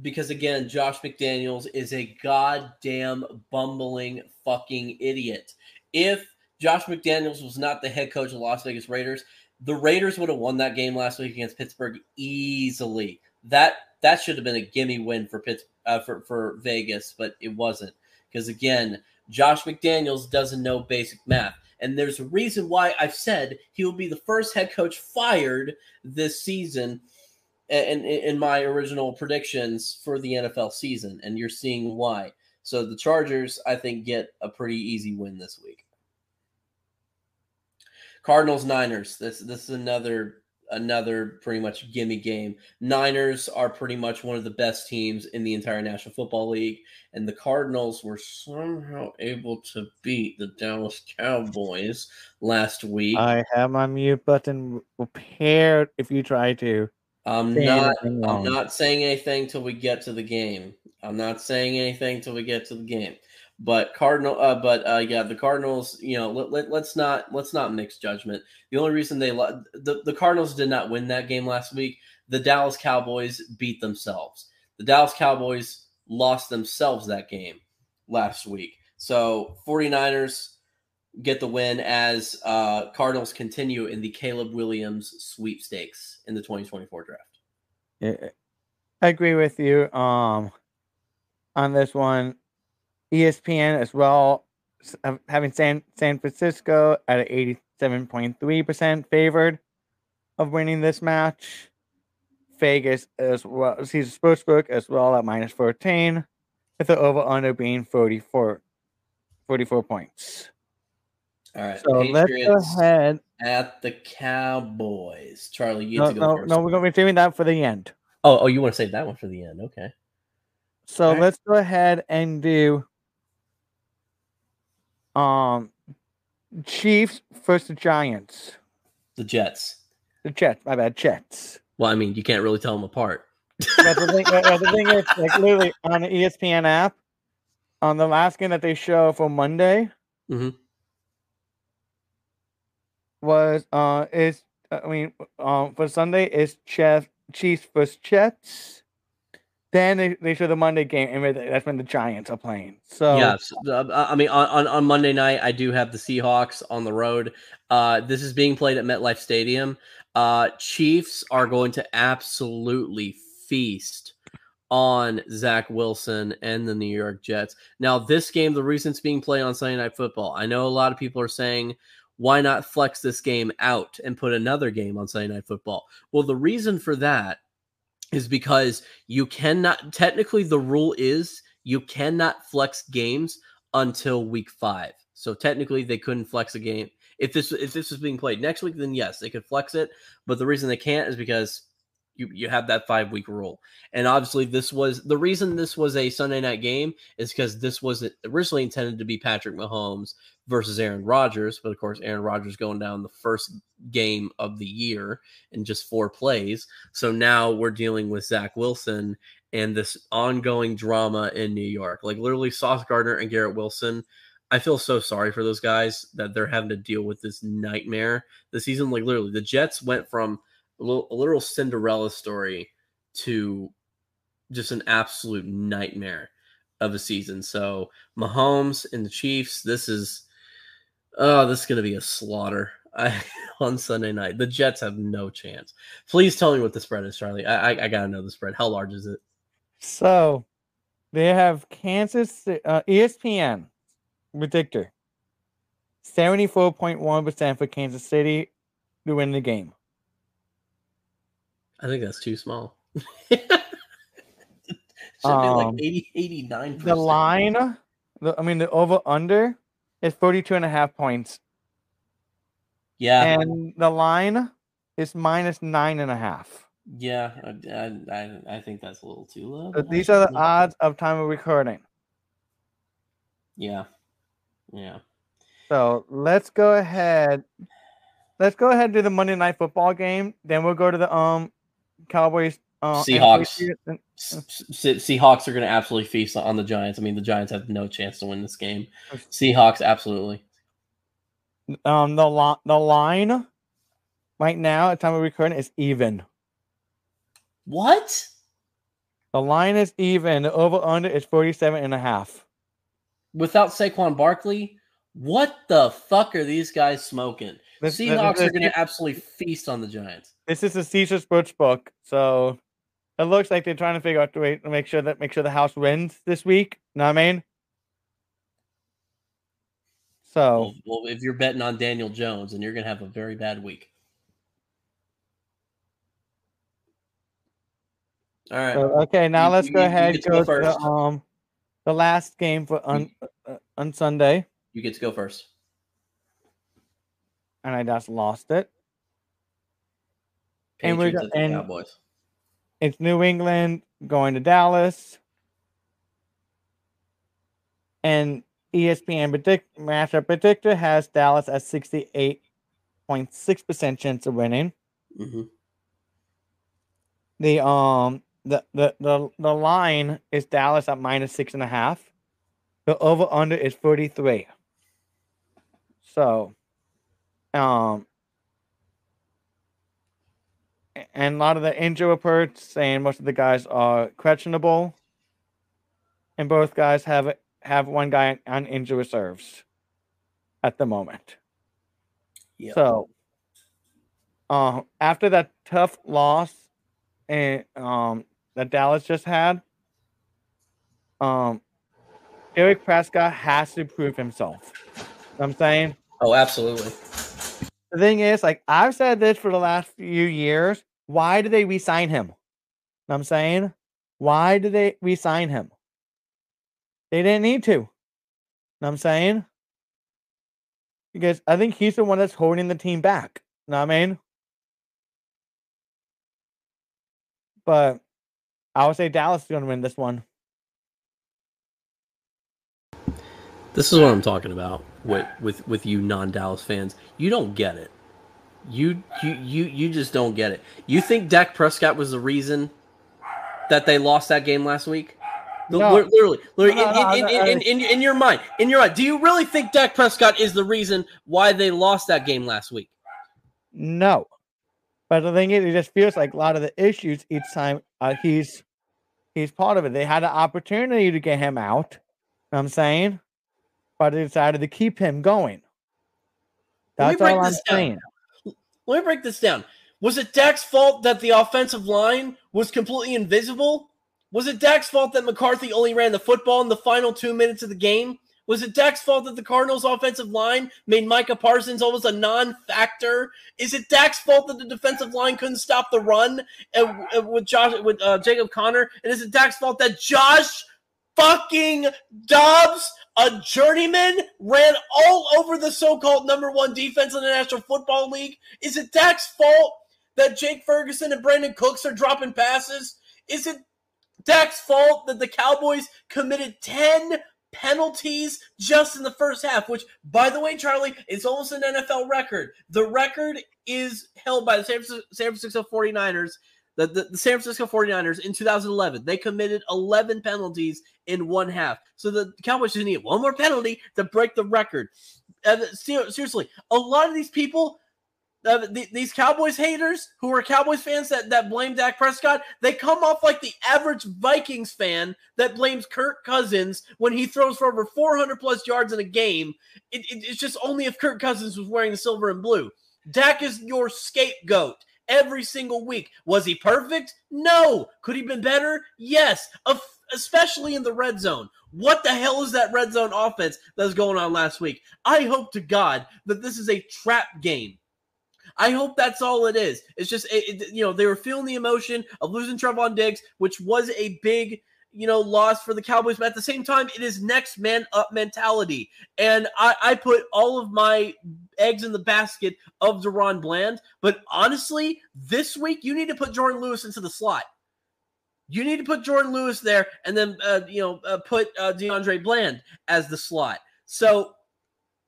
Because again, Josh McDaniels is a goddamn bumbling fucking idiot. If Josh McDaniels was not the head coach of the Las Vegas Raiders, the Raiders would have won that game last week against Pittsburgh easily. That that should have been a gimme win for Pitts uh, for for Vegas, but it wasn't because again, Josh McDaniels doesn't know basic math. And there's a reason why I've said he will be the first head coach fired this season in, in, my original predictions for the NFL season. And you're seeing why. So the Chargers, I think, get a pretty easy win this week. Cardinals Niners. This this is another another pretty much gimme game. Niners are pretty much one of the best teams in the entire National Football League, and the Cardinals were somehow able to beat the Dallas Cowboys last week. I have my mute button prepared if you try to. I'm not I'm not saying anything till we get to the game. I'm not saying anything till we get to the game. But Cardinal, uh, but uh, yeah, the Cardinals. You know, let, let, let's not let's not mix judgment. The only reason they the the Cardinals did not win that game last week. The Dallas Cowboys beat themselves. The Dallas Cowboys lost themselves that game last week. So 49ers get the win as uh, Cardinals continue in the Caleb Williams sweepstakes in the 2024 draft. Yeah, I agree with you um, on this one. ESPN as well, having San San Francisco at eighty seven point three percent favored of winning this match. Vegas as well, Caesar Sportsbook as well at minus fourteen, with the over under being 44, 44 points. All right. So Patriots let's go ahead at the Cowboys. Charlie, you no, to go no, first. No, we're going to be doing that for the end. Oh, oh, you want to save that one for the end? Okay. So right. let's go ahead and do um, Chiefs versus the Giants. The Jets. The Jets. My bad. Jets. Well, I mean, you can't really tell them apart. but the thing, the thing is, like literally on the ESPN app, on the last game that they show for Monday, mm-hmm. was uh is I mean um for Sunday is Chiefs Chiefs versus Jets. Then they, they show the Monday game, and that's when the Giants are playing. So yes, uh, I mean on, on, on Monday night I do have the Seahawks on the road. Uh, this is being played at MetLife Stadium. Uh, Chiefs are going to absolutely feast on Zach Wilson and the New York Jets. Now, this game, the reason it's being played on Sunday Night Football, I know a lot of people are saying, why not flex this game out and put another game on Sunday Night Football? Well, the reason for that is because you cannot, technically, the rule is you cannot flex games until week five. So technically, they couldn't flex a game. If this if this was being played next week, then yes, they could flex it. But the reason they can't is because you you have that five week rule. And obviously, this was the reason this was a Sunday night game is because this was originally intended to be Patrick Mahomes versus Aaron Rodgers, but of course, Aaron Rodgers going down the first game of the year in just four plays. So now we're dealing with Zach Wilson and this ongoing drama in New York. Like literally, Sauce Gardner and Garrett Wilson. I feel so sorry for those guys that they're having to deal with this nightmare the season. Like literally, the Jets went from a, little, literal Cinderella story to just an absolute nightmare of a season. So Mahomes and the Chiefs, this is oh, this is gonna be a slaughter. I, on Sunday night. The Jets have no chance. Please tell me what the spread is, Charlie. I, I, I gotta know the spread. How large is it? So they have Kansas uh, ESPN predictor 74.1% for Kansas City to win the game. I think that's too small. Should um, be like um, 80, 89 The line, the, I mean, the over under is 42 and a half points. Yeah. And the line is minus nine and a half. Yeah, I, I, I think that's a little too low. So these are the odds of time of recording. Yeah. Yeah. So let's go ahead. Let's go ahead and do the Monday night football game. Then we'll go to the um Cowboys. Uh, Seahawks. Seahawks are going to absolutely feast on the Giants. I mean, the Giants have no chance to win this game. Seahawks, absolutely. Um, the lo- the line right now at time of recording is even. What? The line is even. The over under is 47 and a half. Without Saquon Barkley, what the fuck are these guys smoking? This, Seahawks this, are going to absolutely feast on the Giants. This is a Caesar Sports book, so it looks like they're trying to figure out the way to make sure that make sure the house wins this week. Know what I mean? So, well, well, if you're betting on Daniel Jones, and you're going to have a very bad week. All right. So, okay, now you, let's you, go ahead and go, go to um the last game for on uh, on Sunday. You get to go first. And I just lost it. Patriots and we're and Cowboys. It's New England going to Dallas. And ESPN predict matchup predictor has Dallas at 68.6% chance of winning. Mm-hmm. The um the, the the the line is Dallas at minus six and a half. The over under is 43. So um and a lot of the injury reports saying most of the guys are questionable. And both guys have have one guy on injury reserves at the moment. Yep. So, uh, after that tough loss and um, that Dallas just had, um, Dak Prescott has to prove himself. You know I'm saying. Oh, absolutely. The thing is, like I've said this for the last few years. Why did they resign him? You know I'm saying, why did they resign him? They didn't need to. Know what I'm saying? Because I think he's the one that's holding the team back. You Know what I mean? But I would say Dallas is going to win this one. This is what I'm talking about with with with you non-Dallas fans. You don't get it. You you you you just don't get it. You think Dak Prescott was the reason that they lost that game last week? No. Literally, literally no, in, in, in, in, your mind, in your mind, do you really think Dak Prescott is the reason why they lost that game last week? No, but the thing is, it just feels like a lot of the issues each time uh, he's he's part of it. They had an opportunity to get him out. You know I'm saying, but they decided to keep him going. That's all I'm saying. Let me break this down. Was it Dak's fault that the offensive line was completely invisible? Was it Dak's fault that McCarthy only ran the football in the final two minutes of the game? Was it Dak's fault that the Cardinals' offensive line made Micah Parsons almost a non-factor? Is it Dak's fault that the defensive line couldn't stop the run and, and with Josh with uh, Jacob Connor? And is it Dak's fault that Josh fucking Dobbs, a journeyman, ran all over the so-called number one defense in the National Football League? Is it Dak's fault that Jake Ferguson and Brandin Cooks are dropping passes? Is it Dak's fault that the Cowboys committed 10 penalties just in the first half, which, by the way, Charlie, is almost an NFL record. The record is held by the San Francisco 49ers. The, the, the, San Francisco 49ers in 2011, they committed 11 penalties in one half. So the Cowboys just need one more penalty to break the record. Seriously, a lot of these people uh, the, these Cowboys haters who are Cowboys fans that, that blame Dak Prescott, they come off like the average Vikings fan that blames Kirk Cousins when he throws for over 400 plus yards in a game. It, it, it's just only if Kirk Cousins was wearing the silver and blue. Dak is your scapegoat every single week. Was he perfect? No. Could he been better? Yes. Especially in the red zone. What the hell is that red zone offense that was going on last week? I hope to God that this is a trap game I hope that's all it is. It's just, it, it, you know, they were feeling the emotion of losing Trevon Diggs, which was a big, you know, loss for the Cowboys. But at the same time, it is next man up mentality. And I, I put all of my eggs in the basket of DaRon Bland. But honestly, this week, you need to put Jourdan Lewis into the slot. You need to put Jourdan Lewis there and then, uh, you know, uh, put uh, DeAndre Bland as the slot. So,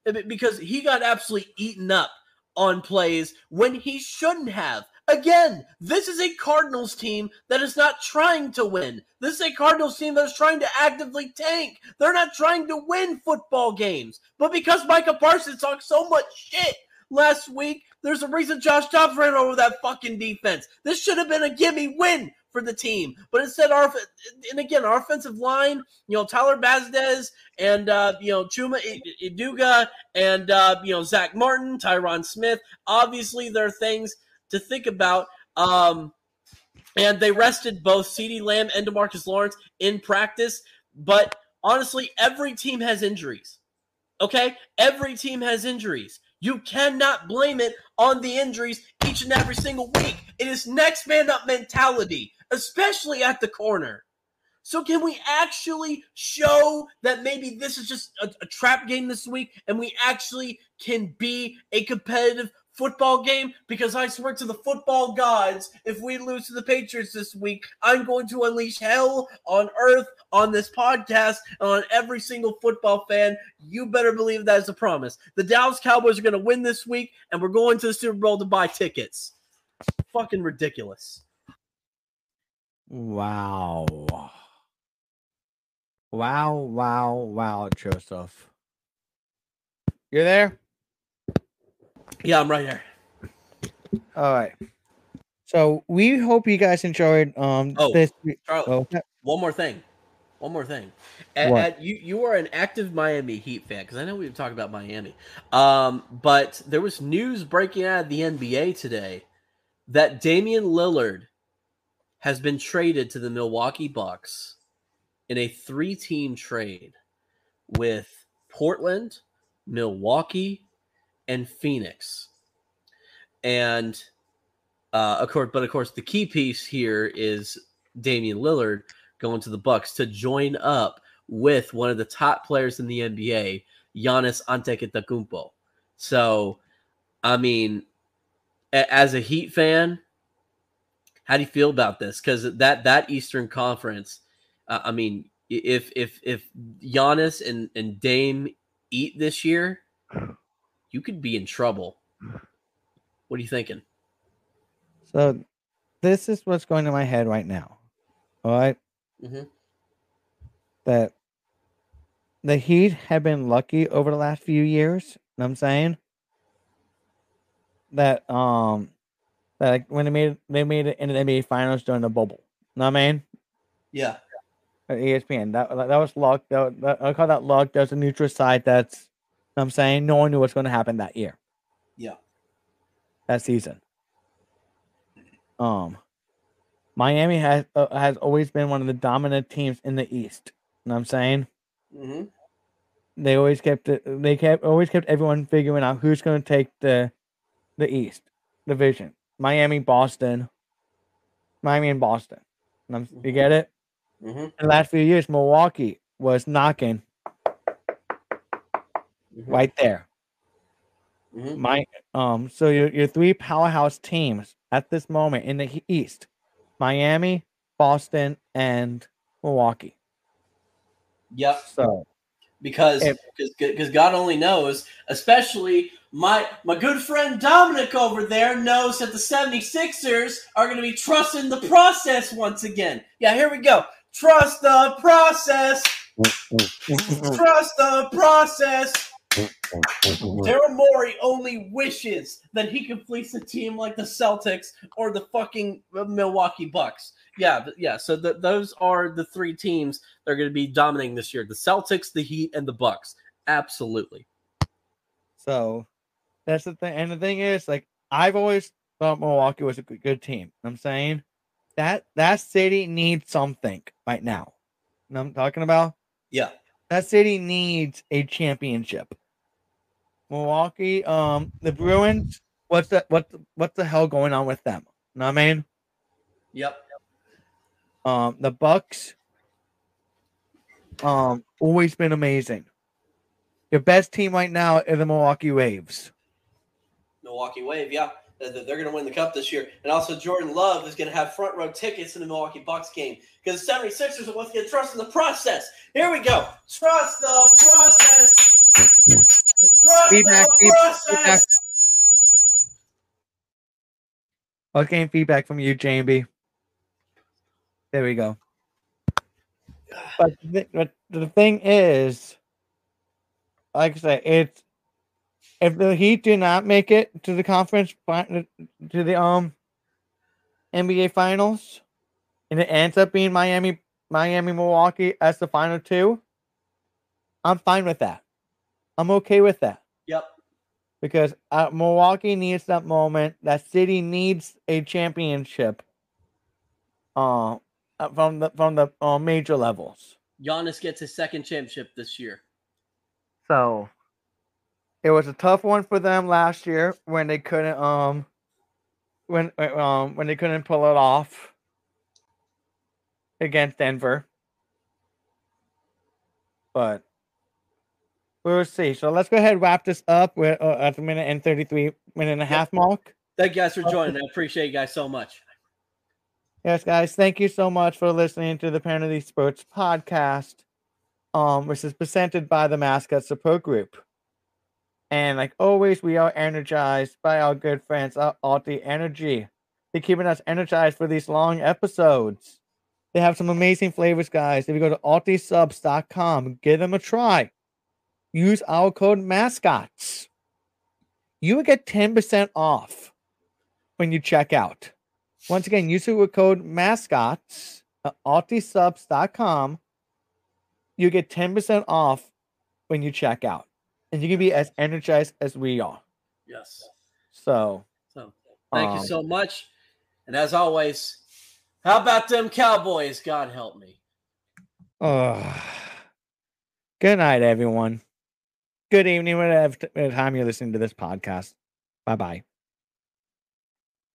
because he got absolutely eaten up on plays when he shouldn't have. Again, this is a Cardinals team that is not trying to win. This is a Cardinals team that is trying to actively tank. They're not trying to win football games. But because Micah Parsons talked so much shit last week, there's a reason Josh Dobbs ran over that fucking defense. This should have been a gimme win for the team. But instead, our and again, our offensive line, you know, Tyler Biadasz and uh, you know Chuma Edoga and uh, you know Zack Martin, Tyron Smith. Obviously, there are things to think about. Um, and they rested both CeeDee Lamb and DeMarcus Lawrence in practice. But honestly, every team has injuries. Okay, every team has injuries. You cannot blame it on the injuries each and every single week. It is next man up mentality especially at the corner. So can we actually show that maybe this is just a, a, trap game this week and we actually can be a competitive football game? Because I swear to the football gods, if we lose to the Patriots this week, I'm going to unleash hell on earth on this podcast and on every single football fan. You better believe that is a promise. The Dallas Cowboys are going to win this week and we're going to the Super Bowl to buy tickets. Fucking ridiculous. Wow. Wow, wow, wow, Joseph. You're there? Yeah, I'm right here. All right. So we hope you guys enjoyed um oh, this Charlie, oh. one more thing. One more thing. And, you you are an active Miami Heat fan because I know we've talked about Miami. Um, but there was news breaking out of the NBA today that Damian Lillard has been traded to the Milwaukee Bucks in a three team trade with Portland, Milwaukee, and Phoenix. And uh, of course, but of course, the key piece here is Damian Lillard going to the Bucks to join up with one of the top players in the NBA, Giannis Antetokounmpo. So, I mean, as a Heat fan, how do you feel about this? Because that that Eastern Conference, uh, I mean, if if if Giannis and and Dame eat this year, you could be in trouble. What are you thinking? So, this is what's going in my head right now. All right? mm-hmm. That the Heat have been lucky over the last few years. You know I'm saying that um like when they made they made it in the NBA Finals during the bubble. You Know what I mean? Yeah. At ESPN. That that was luck. That, that, I call that luck. There's a neutral side. That's I'm saying no one knew what's going to happen that year. Yeah. That season. Um. Miami has uh, has always been one of the dominant teams in the East. You know what I'm saying? Mm-hmm. They always kept it, they kept always kept everyone figuring out who's going to take the the East division. Miami, Boston, Miami and Boston. You, you get it? Mm-hmm. In the last few years, Milwaukee was knocking Mm-hmm. right there. Mhm. My um, so your your three powerhouse teams at this moment in the East: Miami, Boston, and Milwaukee. Yep. So because because God only knows, especially my my good friend Dominic over there knows that the 76ers are going to be trusting the process once again. Yeah, here we go. Trust the process. Trust the process. Daryl Morey only wishes that he could fleece a team like the Celtics or the fucking Milwaukee Bucks. Yeah, yeah. So th- those are the three teams that are going to be dominating this year: the Celtics, the Heat, and the Bucks. Absolutely. so that's the thing. And the thing is, like I've always thought Milwaukee was a good, good team. You know what I'm saying that that city needs something right now. You know I'm talking about? Yeah. That city needs a championship. Milwaukee, um, the Bruins. What's the what the, what the hell going on with them? You know what I mean? Yep. Um, the Bucks, um, always been amazing. Your best team right now is the Milwaukee Waves. Milwaukee Wave. Yeah. They're going to win the cup this year. And also, Jordan Love is going to have front row tickets in the Milwaukee Bucks game because the 76ers are once again trusting the process. Here we go. Trust the process. Trust Feedback, the feedback, process. I was getting feedback from you, JB. There we go. But the, but the thing is, like I said, it's if the Heat do not make it to the conference to the um NBA Finals, and it ends up being Miami, Miami, Milwaukee as the final two, I'm fine with that. I'm okay with that Yep. because uh, Milwaukee needs that moment. That city needs a championship. Uh, from the from the uh, major levels. Giannis gets his second championship this year. So it was a tough one for them last year when they couldn't um when um when they couldn't pull it off against Denver. But we'll see. So let's go ahead and wrap this up. We're uh, at the minute and 33 minute and a half mark. Thank you guys for joining. I appreciate you guys so much. Yes, guys, thank you so much for listening to the Penalty Sports podcast, um, which is presented by the Mascot Support Group. And like always, we are energized by our good friends at Ulti Energy. They're keeping us energized for these long episodes. They have some amazing flavors, guys. If you go to ultisupps.com, give them a try. Use our code mascots. You will get 10% off when you check out. Once again, use our code mascots at ultisupps.com. You get 10% off when you check out. And you can be as energized as we are. Yes. So, So thank Um, you so much. And as always, how about them Cowboys? God help me. uh, good night, everyone. Good evening, whatever time you're listening to this podcast. Bye bye.